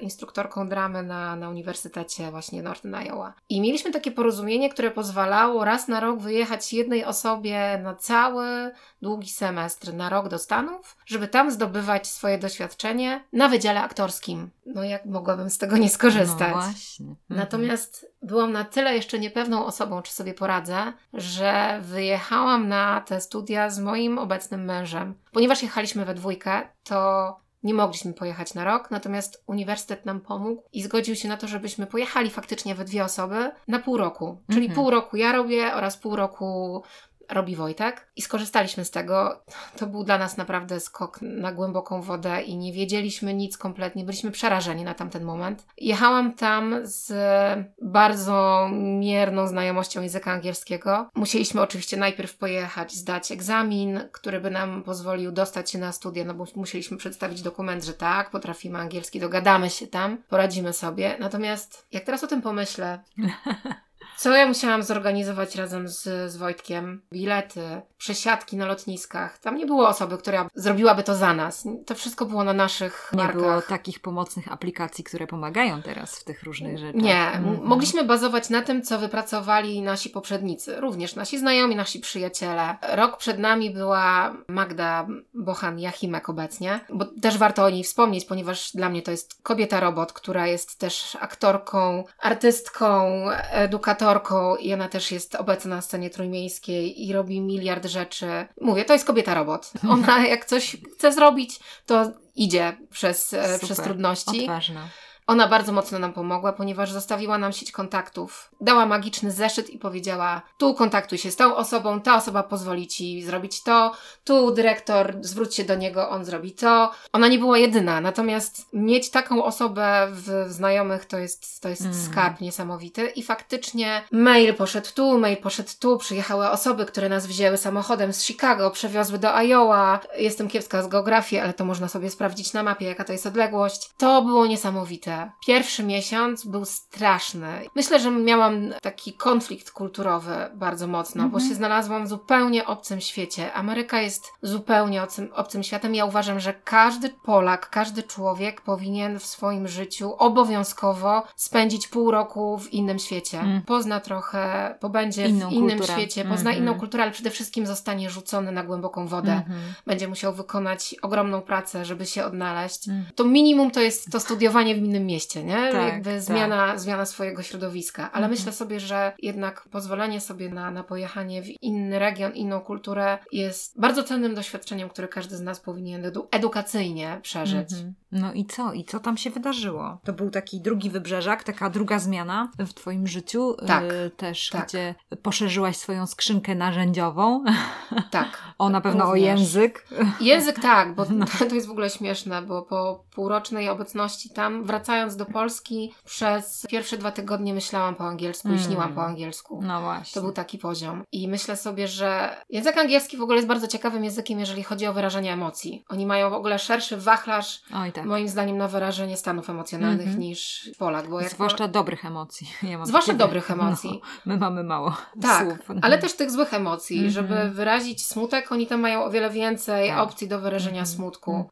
instruktorką dramy na, na Uniwersytecie właśnie Northern Iowa. I mieliśmy takie porozumienie, które pozwalało raz na rok wyjechać jednej osobie na cały długi semestr, na rok do Stanów, żeby tam zdobywać swoje doświadczenie na wydziale aktorskim. No jak mogłabym z tego nie skorzystać? No właśnie. Mhm. Natomiast byłam na tyle jeszcze niepewną osobą, czy sobie poradzę, że wyjechałam na te studia z moim obecnym mężem. Ponieważ jechaliśmy we dwójkę, to nie mogliśmy pojechać na rok, natomiast uniwersytet nam pomógł i zgodził się na to, żebyśmy pojechali faktycznie we dwie osoby na pół roku. Czyli Mhm. pół roku ja robię oraz pół roku robi Wojtek i skorzystaliśmy z tego. To był dla nas naprawdę skok na głęboką wodę i nie wiedzieliśmy nic kompletnie, byliśmy przerażeni na tamten moment. Jechałam tam z bardzo mierną znajomością języka angielskiego. Musieliśmy oczywiście najpierw pojechać, zdać egzamin, który by nam pozwolił dostać się na studia, no bo musieliśmy przedstawić dokument, że tak, potrafimy angielski, dogadamy się tam, poradzimy sobie. Natomiast jak teraz o tym pomyślę, Co ja musiałam zorganizować razem z, z Wojtkiem? Bilety, przesiadki na lotniskach. Tam nie było osoby, która zrobiłaby to za nas. To wszystko było na naszych Nie markach. było takich pomocnych aplikacji, które pomagają teraz w tych różnych rzeczach. Nie, Mhm. mogliśmy bazować na tym, co wypracowali nasi poprzednicy, również nasi znajomi, nasi przyjaciele. Rok przed nami była Magda Bochan-Jachimek obecnie, bo też warto o niej wspomnieć, ponieważ dla mnie to jest kobieta robot, która jest też aktorką, artystką, edukatorką i ona też jest obecna na scenie trójmiejskiej i robi miliard rzeczy. Mówię, to jest kobieta robot. Ona jak coś chce zrobić, to idzie przez, e, przez Super. trudności. Odważna. Ona bardzo mocno nam pomogła, ponieważ zostawiła nam sieć kontaktów. Dała magiczny zeszyt i powiedziała: Tu kontaktuj się z tą osobą, ta osoba pozwoli ci zrobić to, tu dyrektor, zwróć się do niego, on zrobi to. Ona nie była jedyna, natomiast mieć taką osobę w, znajomych to jest, to jest Mm. skarb niesamowity. I faktycznie mail poszedł tu, mail poszedł tu, przyjechały osoby, które nas wzięły samochodem z Chicago, przewiozły do Iowa. Jestem kiepska z geografii, ale to można sobie sprawdzić na mapie, jaka to jest odległość. To było niesamowite. Pierwszy miesiąc był straszny. Myślę, że miałam taki konflikt kulturowy bardzo mocno, bo Mhm. się znalazłam w zupełnie obcym świecie. Ameryka jest zupełnie obcym, obcym światem. Ja uważam, że każdy Polak, każdy człowiek powinien w swoim życiu obowiązkowo spędzić pół roku w innym świecie. Mm. Pozna trochę, pobędzie Inną w innym kulturę. świecie, pozna Mhm. inną kulturę, ale przede wszystkim zostanie rzucony na głęboką wodę Mhm. będzie musiał wykonać ogromną pracę, żeby się odnaleźć. Mm. To minimum to jest to studiowanie w innym mieście, nie? Tak, Jakby tak. zmiana, zmiana swojego środowiska. Ale Mhm. myślę sobie, że jednak pozwolenie sobie na, na pojechanie w inny region, inną kulturę jest bardzo cennym doświadczeniem, które każdy z nas powinien edu- edukacyjnie przeżyć. Mhm. No i co? I co tam się wydarzyło? To był taki drugi wybrzeżak, taka druga zmiana w Twoim życiu. Tak, y, też, tak. gdzie poszerzyłaś swoją skrzynkę narzędziową. Tak. O, na pewno Również. o język. Język tak, bo No. to jest w ogóle śmieszne, bo po półrocznej obecności tam, wracając do Polski, przez pierwsze dwa tygodnie myślałam po angielsku i Mm. śniłam po angielsku. No właśnie. To był taki poziom. I myślę sobie, że język angielski w ogóle jest bardzo ciekawym językiem, jeżeli chodzi o wyrażanie emocji. Oni mają w ogóle szerszy wachlarz, Oj, tak. Moim zdaniem, na wyrażenie stanów emocjonalnych Mhm. niż Polak. Bo jak Zwłaszcza dobrych emocji. Ja Zwłaszcza dobrych emocji. No, my mamy mało Tak, słów. ale też tych złych emocji. Mhm. Żeby wyrazić smutek, oni tam mają o wiele więcej Tak. opcji do wyrażenia Mhm. smutku.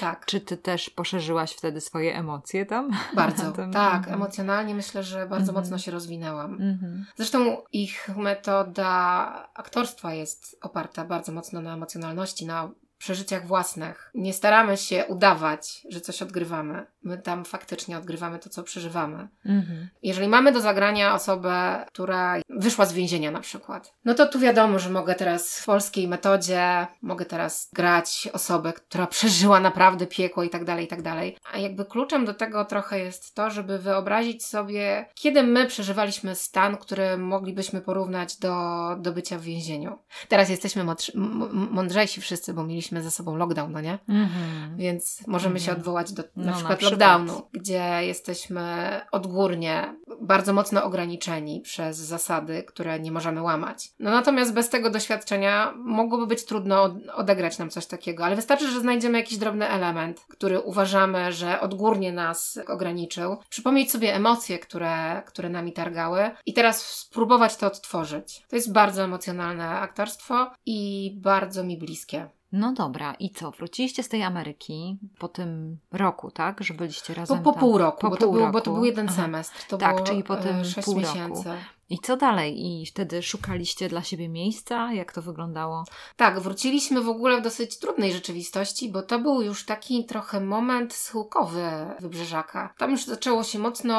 Tak. Czy ty też poszerzyłaś wtedy swoje emocje tam? Bardzo, Tym- tak. Emocjonalnie myślę, że bardzo mocno się rozwinęłam. Zresztą ich metoda aktorstwa jest oparta bardzo mocno na emocjonalności, na przeżyciach własnych. Nie staramy się udawać, że coś odgrywamy. My tam faktycznie odgrywamy to, co przeżywamy. Mhm. Jeżeli mamy do zagrania osobę, która wyszła z więzienia na przykład, no to tu wiadomo, że mogę teraz w polskiej metodzie, mogę teraz grać osobę, która przeżyła naprawdę piekło i tak dalej, i tak dalej. A jakby kluczem do tego trochę jest to, żeby wyobrazić sobie, kiedy my przeżywaliśmy stan, który moglibyśmy porównać do, do bycia w więzieniu. Teraz jesteśmy mądrzejsi wszyscy, bo mieliśmy za sobą lockdown, no nie? Mhm. Więc możemy Mhm. się odwołać do na No, na przykład przykład. lockdownu, gdzie jesteśmy odgórnie bardzo mocno ograniczeni przez zasady, które nie możemy łamać. No natomiast bez tego doświadczenia mogłoby być trudno od- odegrać nam coś takiego, ale wystarczy, że znajdziemy jakiś drobny element, który uważamy, że odgórnie nas ograniczył, przypomnieć sobie emocje, które, które nami targały i teraz spróbować to odtworzyć. To jest bardzo emocjonalne aktorstwo i bardzo mi bliskie. No dobra, i co? Wróciliście z tej Ameryki po tym roku, tak? Że byliście Po, razem po tam? pół roku, Po bo, pół to był, bo to roku. był jeden Aha. semestr. To Tak, było, czyli po tym e, sześć pół roku. miesięcy. I co dalej? I wtedy szukaliście dla siebie miejsca? Jak to wyglądało? Tak, wróciliśmy w ogóle w dosyć trudnej rzeczywistości, bo to był już taki trochę moment schyłkowy Wybrzeżaka. Tam już zaczęło się mocno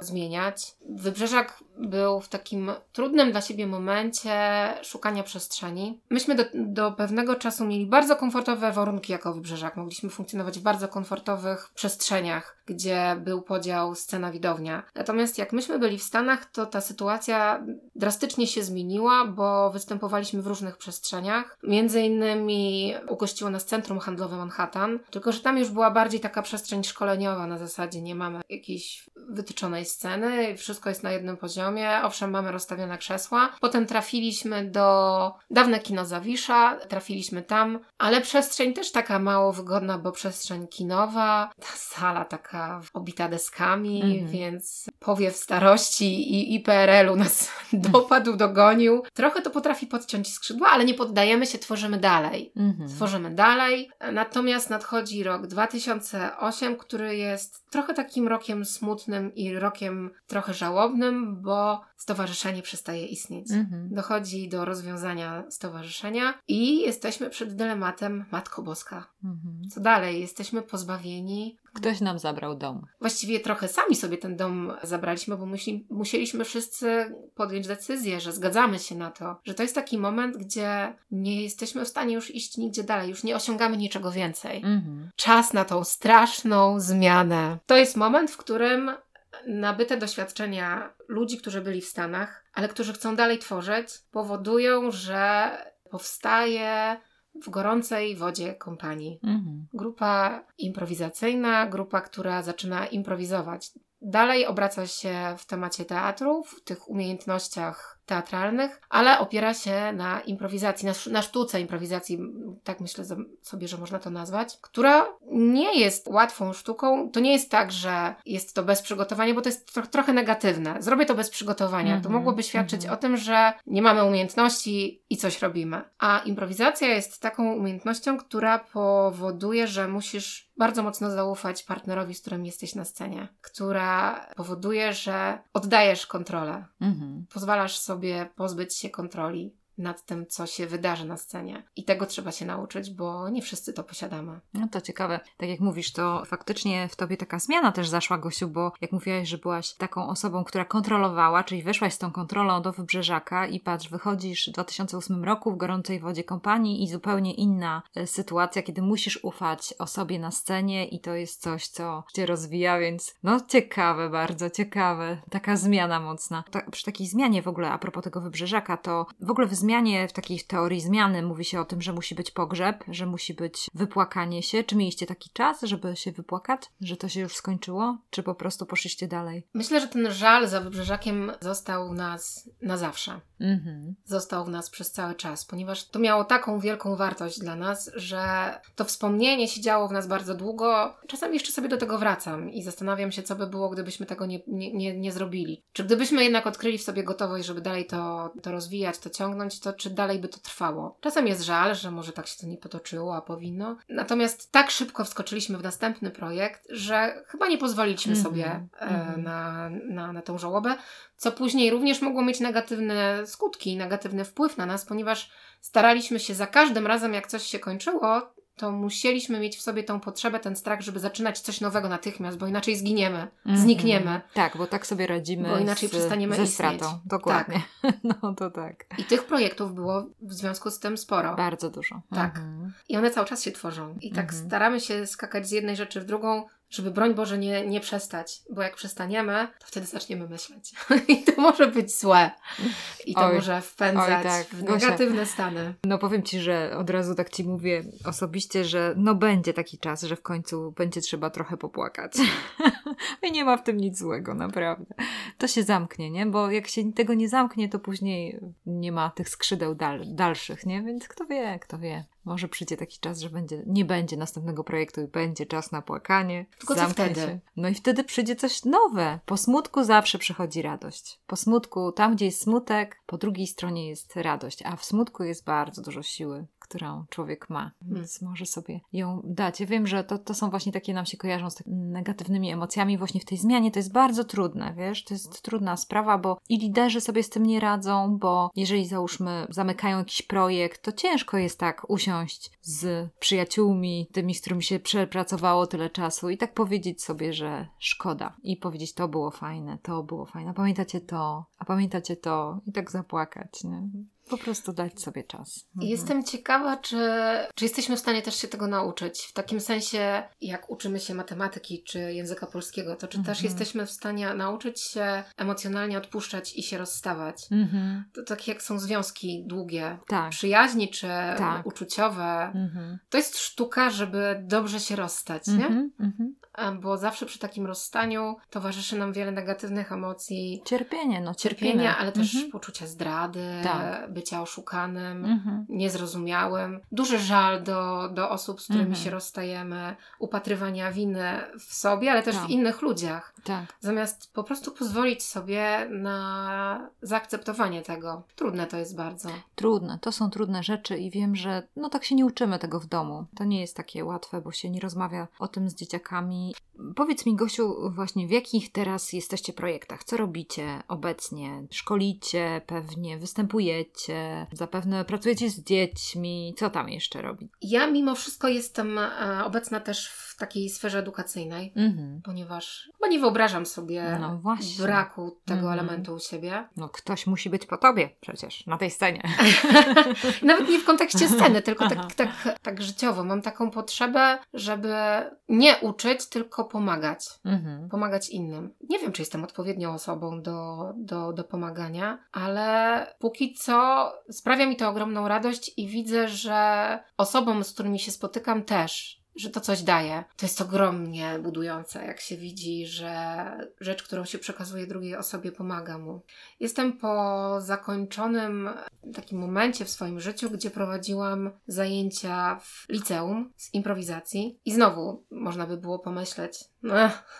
zmieniać. Wybrzeżak był w takim trudnym dla siebie momencie szukania przestrzeni. Myśmy do, do pewnego czasu mieli bardzo komfortowe warunki jako Wybrzeżak. Mogliśmy funkcjonować w bardzo komfortowych przestrzeniach, gdzie był podział scena-widownia. Natomiast jak myśmy byli w Stanach, to ta sytuacja drastycznie się zmieniła, bo występowaliśmy w różnych przestrzeniach. Między innymi ugościło nas Centrum Handlowe Manhattan, tylko że tam już była bardziej taka przestrzeń szkoleniowa na zasadzie nie mamy jakiejś wytyczonej sceny, wszystko jest na jednym poziomie. Owszem, mamy rozstawione krzesła. Potem trafiliśmy do dawne kino Zawisza, trafiliśmy tam, ale przestrzeń też taka mało wygodna, bo przestrzeń kinowa, ta sala taka obita deskami, Mhm. więc powiew starości i, i PRL-u nas dopadł, dogonił. Trochę to potrafi podciąć skrzydła, ale nie poddajemy się, tworzymy dalej. Mhm. Tworzymy dalej. Natomiast nadchodzi rok 2008, który jest trochę takim rokiem smutnym i rokiem trochę żałobnym, bo stowarzyszenie przestaje istnieć. Mhm. Dochodzi do rozwiązania stowarzyszenia i jesteśmy przed dylematem Matko Boska. Mhm. Co dalej? Jesteśmy pozbawieni. Ktoś nam zabrał dom. Właściwie trochę sami sobie ten dom zabraliśmy, bo musi, musieliśmy wszyscy podjąć decyzję, że zgadzamy się na to, że to jest taki moment, gdzie nie jesteśmy w stanie już iść nigdzie dalej, już nie osiągamy niczego więcej. Mhm. Czas na tą straszną zmianę. To jest moment, w którym nabyte doświadczenia ludzi, którzy byli w Stanach, ale którzy chcą dalej tworzyć, powodują, że powstaje w gorącej wodzie kompanii. Mhm. Grupa improwizacyjna, grupa, która zaczyna improwizować. Dalej obraca się w temacie teatru, w tych umiejętnościach teatralnych, ale opiera się na improwizacji, na, sz- na sztuce improwizacji, tak myślę sobie, że można to nazwać, która nie jest łatwą sztuką. To nie jest tak, że jest to bez przygotowania, bo to jest tro- trochę negatywne. Zrobię to bez przygotowania. To Mhm, mogłoby świadczyć mhm. o tym, że nie mamy umiejętności i coś robimy. A improwizacja jest taką umiejętnością, która powoduje, że musisz bardzo mocno zaufać partnerowi, z którym jesteś na scenie, która powoduje, że oddajesz kontrolę Mhm. pozwalasz sobie pozbyć się kontroli nad tym, co się wydarzy na scenie. I tego trzeba się nauczyć, bo nie wszyscy to posiadamy. No to ciekawe. Tak jak mówisz, to faktycznie w tobie taka zmiana też zaszła, Gosiu, bo jak mówiłaś, że byłaś taką osobą, która kontrolowała, czyli weszłaś z tą kontrolą do Wybrzeżaka i patrz, wychodzisz w 2008 roku w gorącej wodzie kompanii i zupełnie inna e, sytuacja, kiedy musisz ufać osobie na scenie i to jest coś, co cię rozwija, więc no ciekawe, bardzo ciekawe. Taka zmiana mocna. Ta, przy takiej zmianie w ogóle, a propos tego Wybrzeżaka, to w ogóle w zmianie, w takiej teorii zmiany mówi się o tym, że musi być pogrzeb, że musi być wypłakanie się. Czy mieliście taki czas, żeby się wypłakać? Że to się już skończyło? Czy po prostu poszliście dalej? Myślę, że ten żal za Wybrzeżakiem został w nas na zawsze. Mhm. Został w nas przez cały czas, ponieważ to miało taką wielką wartość dla nas, że to wspomnienie siedziało w nas bardzo długo. Czasami jeszcze sobie do tego wracam i zastanawiam się, co by było, gdybyśmy tego nie, nie, nie, nie zrobili. Czy gdybyśmy jednak odkryli w sobie gotowość, żeby dalej to, to rozwijać, to ciągnąć, to czy dalej by to trwało? Czasem jest żal, że może tak się to nie potoczyło, a powinno. Natomiast tak szybko wskoczyliśmy w następny projekt, że chyba nie pozwoliliśmy Mhm, sobie e, mhm. na, na, na tą żałobę co później również mogło mieć negatywne skutki, negatywny wpływ na nas, ponieważ staraliśmy się za każdym razem, jak coś się kończyło, to musieliśmy mieć w sobie tą potrzebę, ten strach, żeby zaczynać coś nowego natychmiast, bo inaczej zginiemy, znikniemy. Mhm. Tak, bo tak sobie radzimy Bo inaczej z, przestaniemy ze istnieć. stratą. Dokładnie. No to tak. I tych projektów było w związku z tym sporo. Bardzo dużo. Tak. Mhm. I one cały czas się tworzą. I tak Mhm. staramy się skakać z jednej rzeczy w drugą, żeby broń Boże nie, nie przestać, bo jak przestaniemy, to wtedy zaczniemy myśleć. I to może być złe. I to Oj, może wpędzać tak, w Gosia. negatywne stany. No powiem Ci, że od razu tak Ci mówię osobiście, że no będzie taki czas, że w końcu będzie trzeba trochę popłakać. I nie ma w tym nic złego, naprawdę. To się zamknie, nie? Bo jak się tego nie zamknie, to później nie ma tych skrzydeł dal dalszych, nie? Więc kto wie, kto wie. Może przyjdzie taki czas, że będzie, nie będzie następnego projektu i będzie czas na płakanie. Tylko co wtedy? Się. No i wtedy przyjdzie coś nowe. Po smutku zawsze przychodzi radość. Po smutku, tam gdzie jest smutek, po drugiej stronie jest radość, a w smutku jest bardzo dużo siły, którą człowiek ma, więc może sobie ją dać. Ja wiem, że to, to są właśnie takie, nam się kojarzą z takimi negatywnymi emocjami właśnie w tej zmianie. To jest bardzo trudne, wiesz, to jest trudna sprawa, bo i liderzy sobie z tym nie radzą, bo jeżeli załóżmy zamykają jakiś projekt, to ciężko jest tak usiąść z przyjaciółmi, tymi, z którymi się przepracowało tyle czasu i tak powiedzieć sobie, że szkoda i powiedzieć to było fajne, to było fajne, a pamiętacie to, a pamiętacie to i tak zapłakać, nie? Po prostu dać sobie czas. Mhm. Jestem ciekawa, czy, czy jesteśmy w stanie też się tego nauczyć. W takim sensie, jak uczymy się matematyki czy języka polskiego, to czy też Mhm. jesteśmy w stanie nauczyć się emocjonalnie odpuszczać i się rozstawać. Mhm. To tak jak są związki długie, Tak. przyjaźni czy Tak. uczuciowe. Mhm. To jest sztuka, żeby dobrze się rozstać, nie? Mhm. Mhm. bo zawsze przy takim rozstaniu towarzyszy nam wiele negatywnych emocji. Cierpienie, no Cierpienia, ale też poczucia zdrady, tak. Bycia oszukanym, mhm. niezrozumiałym. Duży żal do, do osób, z którymi mhm. się rozstajemy, upatrywania winy w sobie, ale też tak. w innych ludziach. Tak. Zamiast po prostu pozwolić sobie na zaakceptowanie tego. Trudne to jest bardzo. Trudne, to są trudne rzeczy i wiem, że no tak się nie uczymy tego w domu. To nie jest takie łatwe, bo się nie rozmawia o tym z dzieciakami. Powiedz mi, Gosiu, właśnie w jakich teraz jesteście projektach? Co robicie obecnie? Szkolicie pewnie, występujecie, zapewne pracujecie z dziećmi. Co tam jeszcze robić? Ja mimo wszystko jestem e, obecna też w takiej sferze edukacyjnej, mhm. ponieważ chyba nie wyobrażam sobie no braku tego mhm. elementu u siebie. No ktoś musi być po tobie przecież, na tej scenie. Nawet nie w kontekście sceny, tylko tak, tak, tak życiowo. Mam taką potrzebę, żeby nie uczyć, tylko pomagać. Mhm. Pomagać innym. Nie wiem, czy jestem odpowiednią osobą do, do, do pomagania, ale póki co sprawia mi to ogromną radość i widzę, że osobom, z którymi się spotykam też że to coś daje. To jest ogromnie budujące, jak się widzi, że rzecz, którą się przekazuje drugiej osobie, pomaga mu. Jestem po zakończonym takim momencie w swoim życiu, gdzie prowadziłam zajęcia w liceum z improwizacji i znowu można by było pomyśleć, no,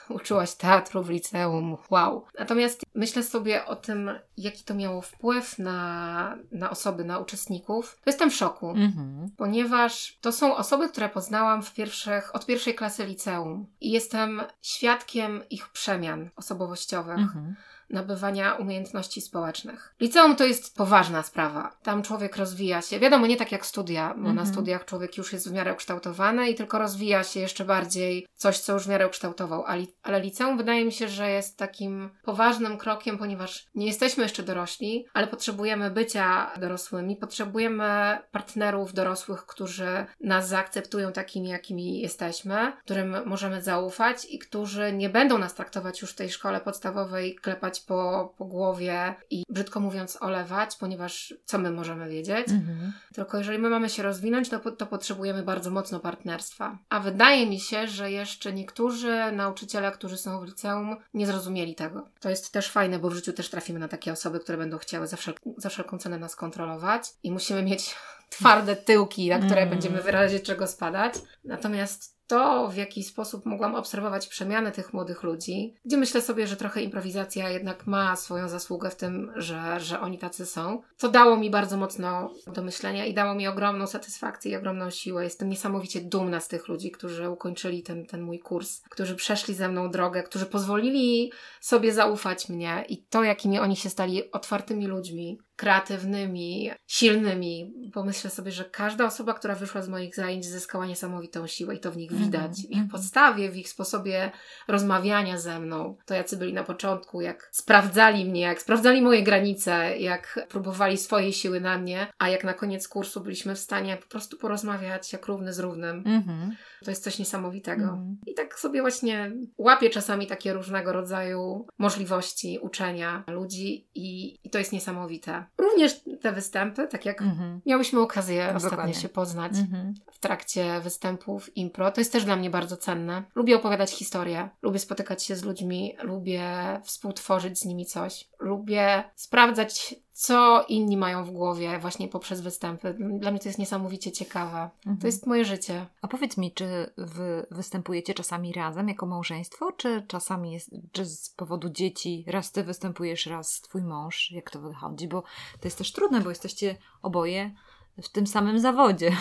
uczyłaś teatru w liceum, wow. Natomiast myślę sobie o tym, jaki to miało wpływ na, na osoby, na uczestników. To jestem w szoku, mhm. ponieważ to są osoby, które poznałam w pierwszych, od pierwszej klasy liceum i jestem świadkiem ich przemian osobowościowych. Mhm nabywania umiejętności społecznych. Liceum to jest poważna sprawa. Tam człowiek rozwija się. Wiadomo, nie tak jak studia, bo mm -hmm. na mhm. studiach człowiek już jest w miarę ukształtowany i tylko rozwija się jeszcze bardziej coś, co już w miarę ukształtował. Ale, ale liceum wydaje mi się, że jest takim poważnym krokiem, ponieważ nie jesteśmy jeszcze dorośli, ale potrzebujemy bycia dorosłymi, potrzebujemy partnerów dorosłych, którzy nas zaakceptują takimi, jakimi jesteśmy, którym możemy zaufać i którzy nie będą nas traktować już w tej szkole podstawowej, klepać po, po głowie i brzydko mówiąc olewać, ponieważ co my możemy wiedzieć? Mhm. Tylko jeżeli my mamy się rozwinąć, to, to potrzebujemy bardzo mocno partnerstwa. A wydaje mi się, że jeszcze niektórzy nauczyciele, którzy są w liceum, nie zrozumieli tego. To jest też fajne, bo w życiu też trafimy na takie osoby, które będą chciały za, wszel za wszelką cenę nas kontrolować i musimy mieć twarde tyłki, na które mm. będziemy wyrazić czego spadać. Natomiast to, w jaki sposób mogłam obserwować przemiany tych młodych ludzi, gdzie myślę sobie, że trochę improwizacja jednak ma swoją zasługę w tym, że, że oni tacy są, to dało mi bardzo mocno do myślenia i dało mi ogromną satysfakcję i ogromną siłę. Jestem niesamowicie dumna z tych ludzi, którzy ukończyli ten, ten mój kurs, którzy przeszli ze mną drogę, którzy pozwolili sobie zaufać mnie i to, jakimi oni się stali otwartymi ludźmi, kreatywnymi, silnymi. Pomyślę sobie, że każda osoba, która wyszła z moich zajęć, zyskała niesamowitą siłę i to w nich widać. Mm -hmm. W ich mhm. podstawie, w ich sposobie rozmawiania ze mną. To jacy byli na początku, jak sprawdzali mnie, jak sprawdzali moje granice, jak próbowali swojej siły na mnie, a jak na koniec kursu byliśmy w stanie po prostu porozmawiać jak równy z równym. -hmm. To jest coś niesamowitego. -hmm. I tak sobie właśnie łapię czasami takie różnego rodzaju możliwości uczenia ludzi i, i to jest niesamowite. Również te występy, tak jak mhm. miałyśmy okazję Dokładnie. ostatnio się poznać mhm. w trakcie występów impro, to jest też dla mnie bardzo cenne. Lubię opowiadać historię, lubię spotykać się z ludźmi, lubię współtworzyć z nimi coś, lubię sprawdzać co inni mają w głowie właśnie poprzez występy. Dla mnie to jest niesamowicie ciekawe. Mhm. To jest moje życie. A powiedz mi, czy wy występujecie czasami razem jako małżeństwo, czy czasami jest, czy z powodu dzieci raz ty występujesz, raz twój mąż? Jak to wychodzi? Bo to jest też trudne, bo jesteście oboje w tym samym zawodzie.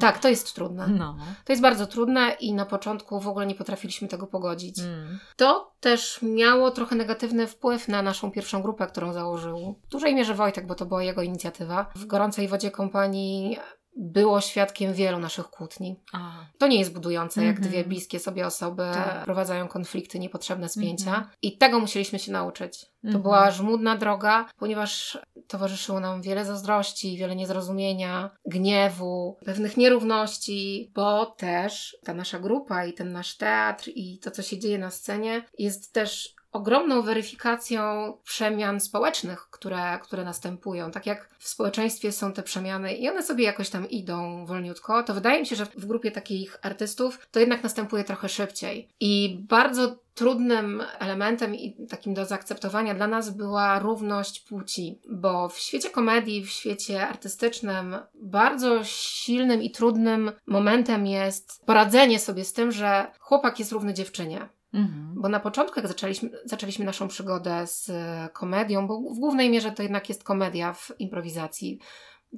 Tak, to jest trudne. No. To jest bardzo trudne i na początku w ogóle nie potrafiliśmy tego pogodzić. Mm. To też miało trochę negatywny wpływ na naszą pierwszą grupę, którą założył. W dużej mierze Wojtek, bo to była jego inicjatywa. W gorącej wodzie kompanii było świadkiem wielu naszych kłótni. A. To nie jest budujące, mm -hmm. jak mhm. dwie bliskie sobie osoby tak. prowadzają konflikty, niepotrzebne spięcia. Mm -hmm. I tego musieliśmy się nauczyć. To mm -hmm. była żmudna droga, ponieważ towarzyszyło nam wiele zazdrości, wiele niezrozumienia, gniewu, pewnych nierówności, bo też ta nasza grupa i ten nasz teatr i to, co się dzieje na scenie, jest też ogromną weryfikacją przemian społecznych, które, które następują. Tak jak w społeczeństwie są te przemiany i one sobie jakoś tam idą wolniutko, to wydaje mi się, że w grupie takich artystów to jednak następuje trochę szybciej. I bardzo trudnym elementem i takim do zaakceptowania dla nas była równość płci, bo w świecie komedii, w świecie artystycznym bardzo silnym i trudnym momentem jest poradzenie sobie z tym, że chłopak jest równy dziewczynie. Mhm. Bo na początku, jak zaczęliśmy, zaczęliśmy naszą przygodę z komedią, bo w głównej mierze to jednak jest komedia w improwizacji,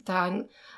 ta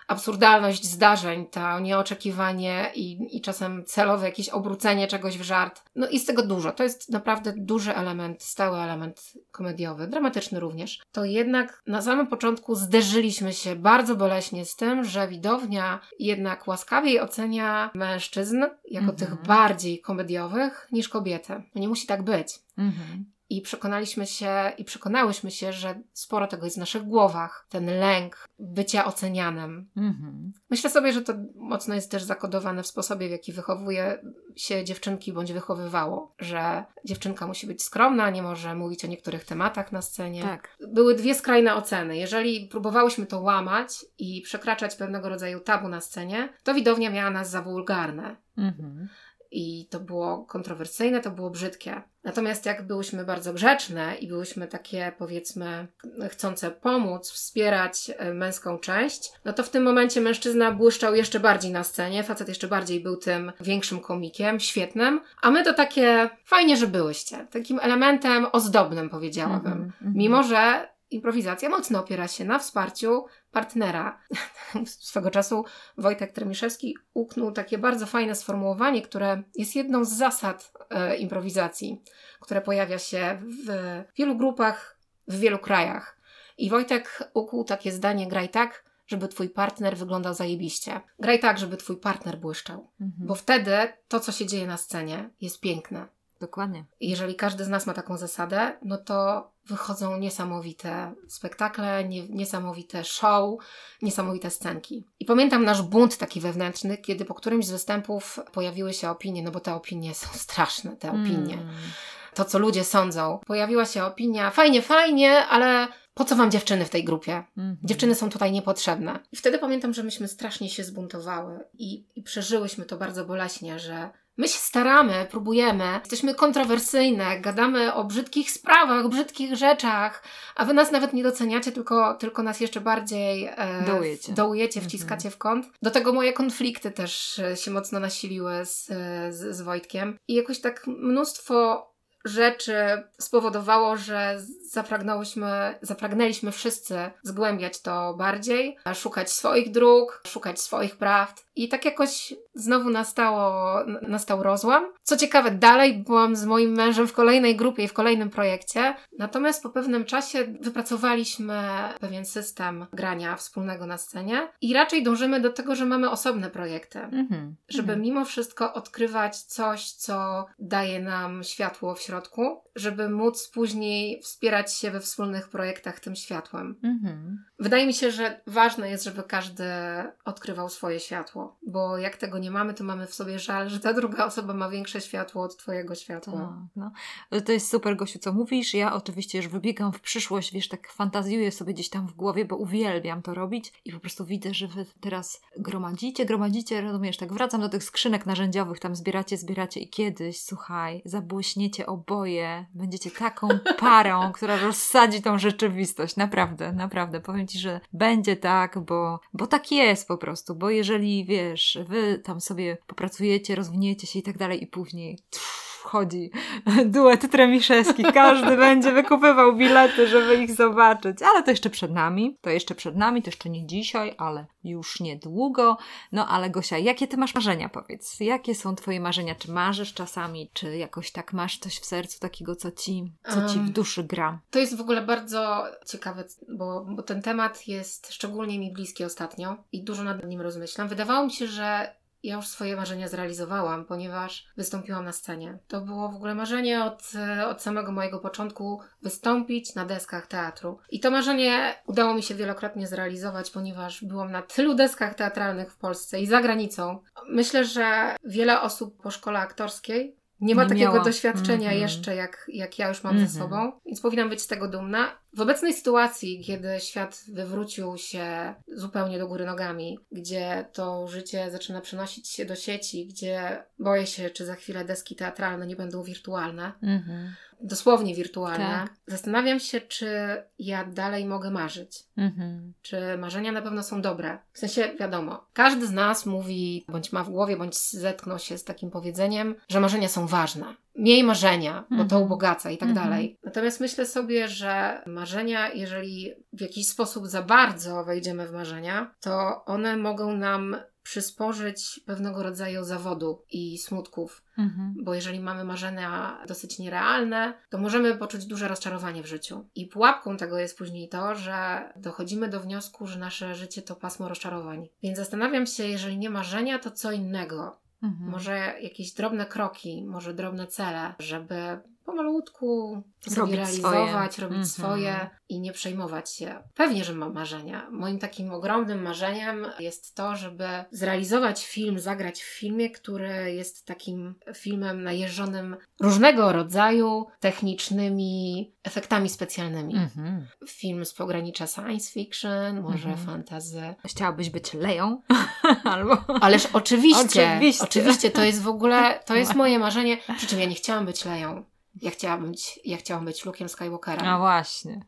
absurdalność zdarzeń, to nieoczekiwanie i, i czasem celowe jakieś obrócenie czegoś w żart. No i z tego dużo. To jest naprawdę duży element, stały element komediowy, dramatyczny również. To jednak na samym początku zderzyliśmy się bardzo boleśnie z tym, że widownia jednak łaskawiej ocenia mężczyzn jako tych mhm. bardziej komediowych niż kobiety. Nie musi tak być. Mhm. I przekonaliśmy się, i przekonałyśmy się, że sporo tego jest w naszych głowach. Ten lęk bycia ocenianym. Mhm. Myślę sobie, że to mocno jest też zakodowane w sposobie, w jaki wychowuje się dziewczynki bądź wychowywało. Że dziewczynka musi być skromna, nie może mówić o niektórych tematach na scenie. Tak. Były dwie skrajne oceny. Jeżeli próbowałyśmy to łamać i przekraczać pewnego rodzaju tabu na scenie, to widownia miała nas za wulgarne. Mhm i to było kontrowersyjne, to było brzydkie. Natomiast jak byłyśmy bardzo grzeczne i byłyśmy takie, powiedzmy, chcące pomóc, wspierać e, męską część, no to w tym momencie mężczyzna błyszczał jeszcze bardziej na scenie, facet jeszcze bardziej był tym większym komikiem, świetnym, a my to takie, fajnie, że byłyście, takim elementem ozdobnym, powiedziałabym. Mm -hmm, Mimo, że improwizacja mocno opiera się na wsparciu partnera. Swego czasu Wojtek Tremiszewski uknął takie bardzo fajne sformułowanie, które jest jedną z zasad e, improwizacji, które pojawia się w wielu grupach, w wielu krajach. I Wojtek ukuł takie zdanie: graj tak, żeby twój partner wyglądał zajebiście. Graj tak, żeby twój partner błyszczał. Mhm. Bo wtedy to, co się dzieje na scenie, jest piękne. Dokładnie. Jeżeli każdy z nas ma taką zasadę, no to wychodzą niesamowite spektakle, nie, niesamowite show, niesamowite scenki. I pamiętam nasz bunt taki wewnętrzny, kiedy po którymś z występów pojawiły się opinie, no bo te opinie są straszne, te opinie. Mm. To, co ludzie sądzą. Pojawiła się opinia, fajnie, fajnie, ale po co wam dziewczyny w tej grupie? Mm. Dziewczyny są tutaj niepotrzebne. I wtedy pamiętam, że myśmy strasznie się zbuntowały i, i przeżyłyśmy to bardzo boleśnie, że My się staramy, próbujemy, jesteśmy kontrowersyjne, gadamy o brzydkich sprawach, brzydkich rzeczach, a wy nas nawet nie doceniacie, tylko, tylko nas jeszcze bardziej e, dołujecie, dołujecie wciskacie mhm. w kąt. Do tego moje konflikty też e, się mocno nasiliły z, z, z Wojtkiem. I jakoś tak mnóstwo rzeczy spowodowało, że zapragnęłyśmy, zapragnęliśmy wszyscy zgłębiać to bardziej, szukać swoich dróg, szukać swoich prawd. I tak jakoś znowu nastało, nastał rozłam. Co ciekawe, dalej byłam z moim mężem w kolejnej grupie i w kolejnym projekcie. Natomiast po pewnym czasie wypracowaliśmy pewien system grania wspólnego na scenie i raczej dążymy do tego, że mamy osobne projekty. Mm-hmm. Żeby mm-hmm. mimo wszystko odkrywać coś, co daje nam światło w środku, żeby móc później wspierać się we wspólnych projektach tym światłem. Mm-hmm. Wydaje mi się, że ważne jest, żeby każdy odkrywał swoje światło, bo jak tego nie mamy, to mamy w sobie żal, że ta druga osoba ma większe światło od Twojego światła. Tak, no. To jest super, Gosiu, co mówisz. Ja oczywiście już wybiegam w przyszłość, wiesz, tak fantazjuję sobie gdzieś tam w głowie, bo uwielbiam to robić i po prostu widzę, że Wy teraz gromadzicie, gromadzicie, rozumiesz, tak wracam do tych skrzynek narzędziowych, tam zbieracie, zbieracie i kiedyś, słuchaj, zabłyśniecie oboje, będziecie taką parą, która rozsadzi tą rzeczywistość. Naprawdę, naprawdę. Powiem Ci, że będzie tak, bo, bo tak jest po prostu, bo jeżeli, wiesz, Wy tam sobie popracujecie, rozwiniecie się i tak dalej i później wchodzi duet Tremiszewski. Każdy będzie wykupywał bilety, żeby ich zobaczyć. Ale to jeszcze przed nami. To jeszcze przed nami, to jeszcze nie dzisiaj, ale już niedługo. No ale Gosia, jakie ty masz marzenia, powiedz? Jakie są twoje marzenia? Czy marzysz czasami? Czy jakoś tak masz coś w sercu takiego, co ci, co ci w duszy gra? To jest w ogóle bardzo ciekawe, bo, bo ten temat jest szczególnie mi bliski ostatnio i dużo nad nim rozmyślam. Wydawało mi się, że ja już swoje marzenia zrealizowałam, ponieważ wystąpiłam na scenie. To było w ogóle marzenie od, od samego mojego początku wystąpić na deskach teatru. I to marzenie udało mi się wielokrotnie zrealizować, ponieważ byłam na tylu deskach teatralnych w Polsce i za granicą. Myślę, że wiele osób po szkole aktorskiej nie ma Nie takiego miała. doświadczenia Mhm. jeszcze, jak, jak ja już mam Mhm. ze sobą, więc powinnam być z tego dumna. W obecnej sytuacji, kiedy świat wywrócił się zupełnie do góry nogami, gdzie to życie zaczyna przenosić się do sieci, gdzie boję się, czy za chwilę deski teatralne nie będą wirtualne, Mhm. dosłownie wirtualne, Tak. zastanawiam się, czy ja dalej mogę marzyć. Mhm. Czy marzenia na pewno są dobre? W sensie, wiadomo, każdy z nas mówi, bądź ma w głowie, bądź zetknął się z takim powiedzeniem, że marzenia są ważne. Miej marzenia, bo to Mhm. ubogaca i tak Mhm. dalej. Natomiast myślę sobie, że marzenia, jeżeli w jakiś sposób za bardzo wejdziemy w marzenia, to one mogą nam przysporzyć pewnego rodzaju zawodu i smutków. Mhm. Bo jeżeli mamy marzenia dosyć nierealne, to możemy poczuć duże rozczarowanie w życiu. I pułapką tego jest później to, że dochodzimy do wniosku, że nasze życie to pasmo rozczarowań. Więc zastanawiam się, jeżeli nie marzenia, to co innego. Mhm. Może jakieś drobne kroki, może drobne cele, żeby pomalutku Robić realizować, swoje. robić Mhm. swoje i nie przejmować się. Pewnie, że mam marzenia. Moim takim ogromnym marzeniem jest to, żeby zrealizować film, zagrać w filmie, który jest takim filmem najeżdżonym różnego rodzaju technicznymi efektami specjalnymi. Mhm. Film z pogranicza science fiction, może Mhm. fantazy. Chciałabyś być Leją? Albo... Ależ oczywiście, Oczywiście. oczywiście, to jest w ogóle, to jest moje marzenie. Przy czym ja nie chciałam być Leją. Ja chciałam być, ja chciałam być Luke'em Skywalkerem. A właśnie.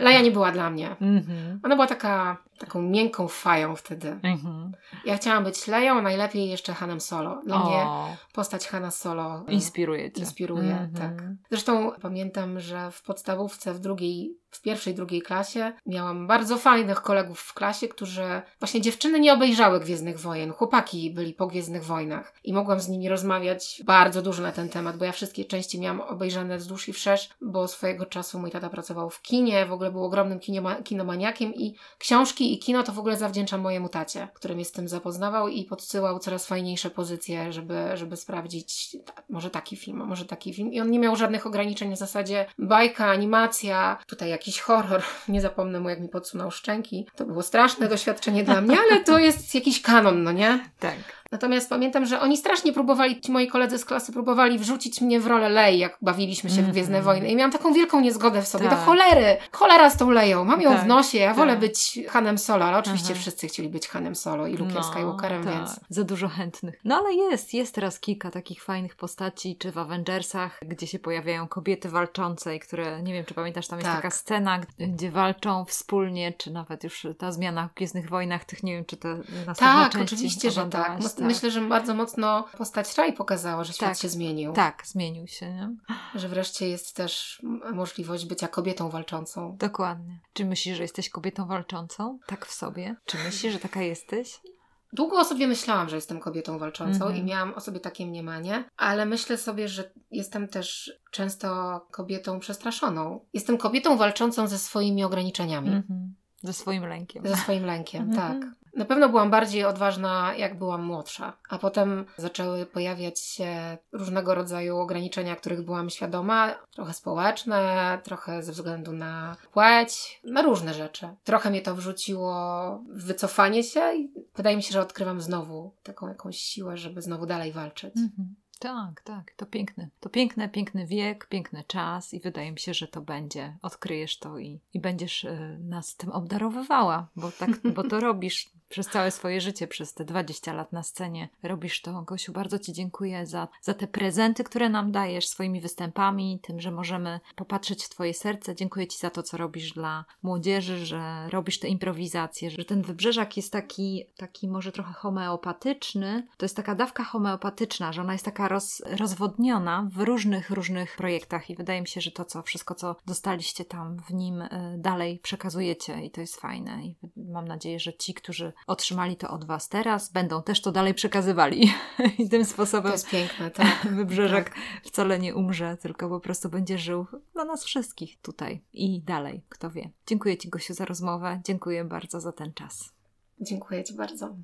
Leia nie była dla mnie. Mhm. Ona była taka, taką miękką fają wtedy. Mhm. Ja chciałam być Leją, najlepiej jeszcze Hanem Solo. Dla mnie O, postać Hana Solo inspiruje cię. inspiruje, Mhm. tak. Zresztą pamiętam, że w podstawówce w drugiej, w pierwszej, drugiej klasie miałam bardzo fajnych kolegów w klasie, którzy właśnie dziewczyny nie obejrzały Gwiezdnych Wojen. Chłopaki byli po Gwiezdnych Wojnach i mogłam z nimi rozmawiać bardzo dużo na ten temat, bo ja wszystkie części miałam obejrzane wzdłuż i wszerz, bo swojego czasu mój tata pracował w kinie, w ogóle był ogromnym kinoma- kinomaniakiem i książki i kino to w ogóle zawdzięczam mojemu tacie, który mnie z tym zapoznawał i podsyłał coraz fajniejsze pozycje, żeby, żeby sprawdzić ta, może taki film, może taki film. I on nie miał żadnych ograniczeń w zasadzie bajka, animacja, tutaj jakiś horror. Nie zapomnę mu, jak mi podsunął szczęki. To było straszne doświadczenie dla mnie, ale to jest jakiś kanon, no nie? Tak. Natomiast pamiętam, że oni strasznie próbowali, ci moi koledzy z klasy próbowali wrzucić mnie w rolę Lei, jak bawiliśmy się w Mhm. Gwiezdne Wojny. I miałam taką wielką niezgodę w sobie. Tak. Do cholery! Cholera z tą Leją. Mam ją Tak, w nosie. Ja wolę tak. być Hanem Solo. Ale oczywiście Aha. wszyscy chcieli być Hanem Solo i Luke'em Skywalkerem, tak. więc... Za dużo chętnych. No ale jest, jest teraz kilka takich fajnych postaci, czy w Avengersach, gdzie się pojawiają kobiety walczące i które, nie wiem czy pamiętasz, tam jest Tak. taka scena, gdzie walczą wspólnie, czy nawet już ta zmiana w Gwiezdnych Wojnach, tych nie wiem, czy te następne Tak, części oczywiście, że tak. oglądałaś? Mos- Myślę, że bardzo mocno postać Rai pokazała, że świat Tak. się zmienił. Tak, zmienił się, nie? Że wreszcie jest też możliwość bycia kobietą walczącą. Dokładnie. Czy myślisz, że jesteś kobietą walczącą? Tak w sobie? Czy myślisz, że taka jesteś? Długo o sobie myślałam, że jestem kobietą walczącą Mhm. i miałam o sobie takie mniemanie, ale myślę sobie, że jestem też często kobietą przestraszoną. Jestem kobietą walczącą ze swoimi ograniczeniami, Mhm. Ze swoim lękiem. ze swoim lękiem, Mhm. tak. Na pewno byłam bardziej odważna, jak byłam młodsza, a potem zaczęły pojawiać się różnego rodzaju ograniczenia, których byłam świadoma, trochę społeczne, trochę ze względu na płeć, na różne rzeczy. Trochę mnie to wrzuciło w wycofanie się i wydaje mi się, że odkrywam znowu taką jakąś siłę, żeby znowu dalej walczyć. Mhm. Tak, tak, to piękne. To piękny, piękny wiek, piękny czas i wydaje mi się, że to będzie. Odkryjesz to i, i będziesz y, nas tym obdarowywała, bo, tak, bo to robisz przez całe swoje życie, przez te 20 lat na scenie. Robisz to, Gosiu. Bardzo Ci dziękuję za, za te prezenty, które nam dajesz swoimi występami, tym, że możemy popatrzeć w Twoje serce. Dziękuję Ci za to, co robisz dla młodzieży, że robisz te improwizacje, że ten wybrzeżak jest taki, taki może trochę homeopatyczny. To jest taka dawka homeopatyczna, że ona jest taka roz, rozwodniona w różnych, różnych projektach i wydaje mi się, że to, co wszystko, co dostaliście tam w nim, y, dalej przekazujecie i to jest fajne. I mam nadzieję, że ci, którzy otrzymali to od Was teraz, będą też to dalej przekazywali. I tym To sposobem jest piękne, tak. wybrzeżak Tak. wcale nie umrze, tylko po prostu będzie żył dla nas wszystkich tutaj i dalej, kto wie. Dziękuję Ci, Gosiu, za rozmowę. Dziękuję bardzo za ten czas. Dziękuję Ci bardzo.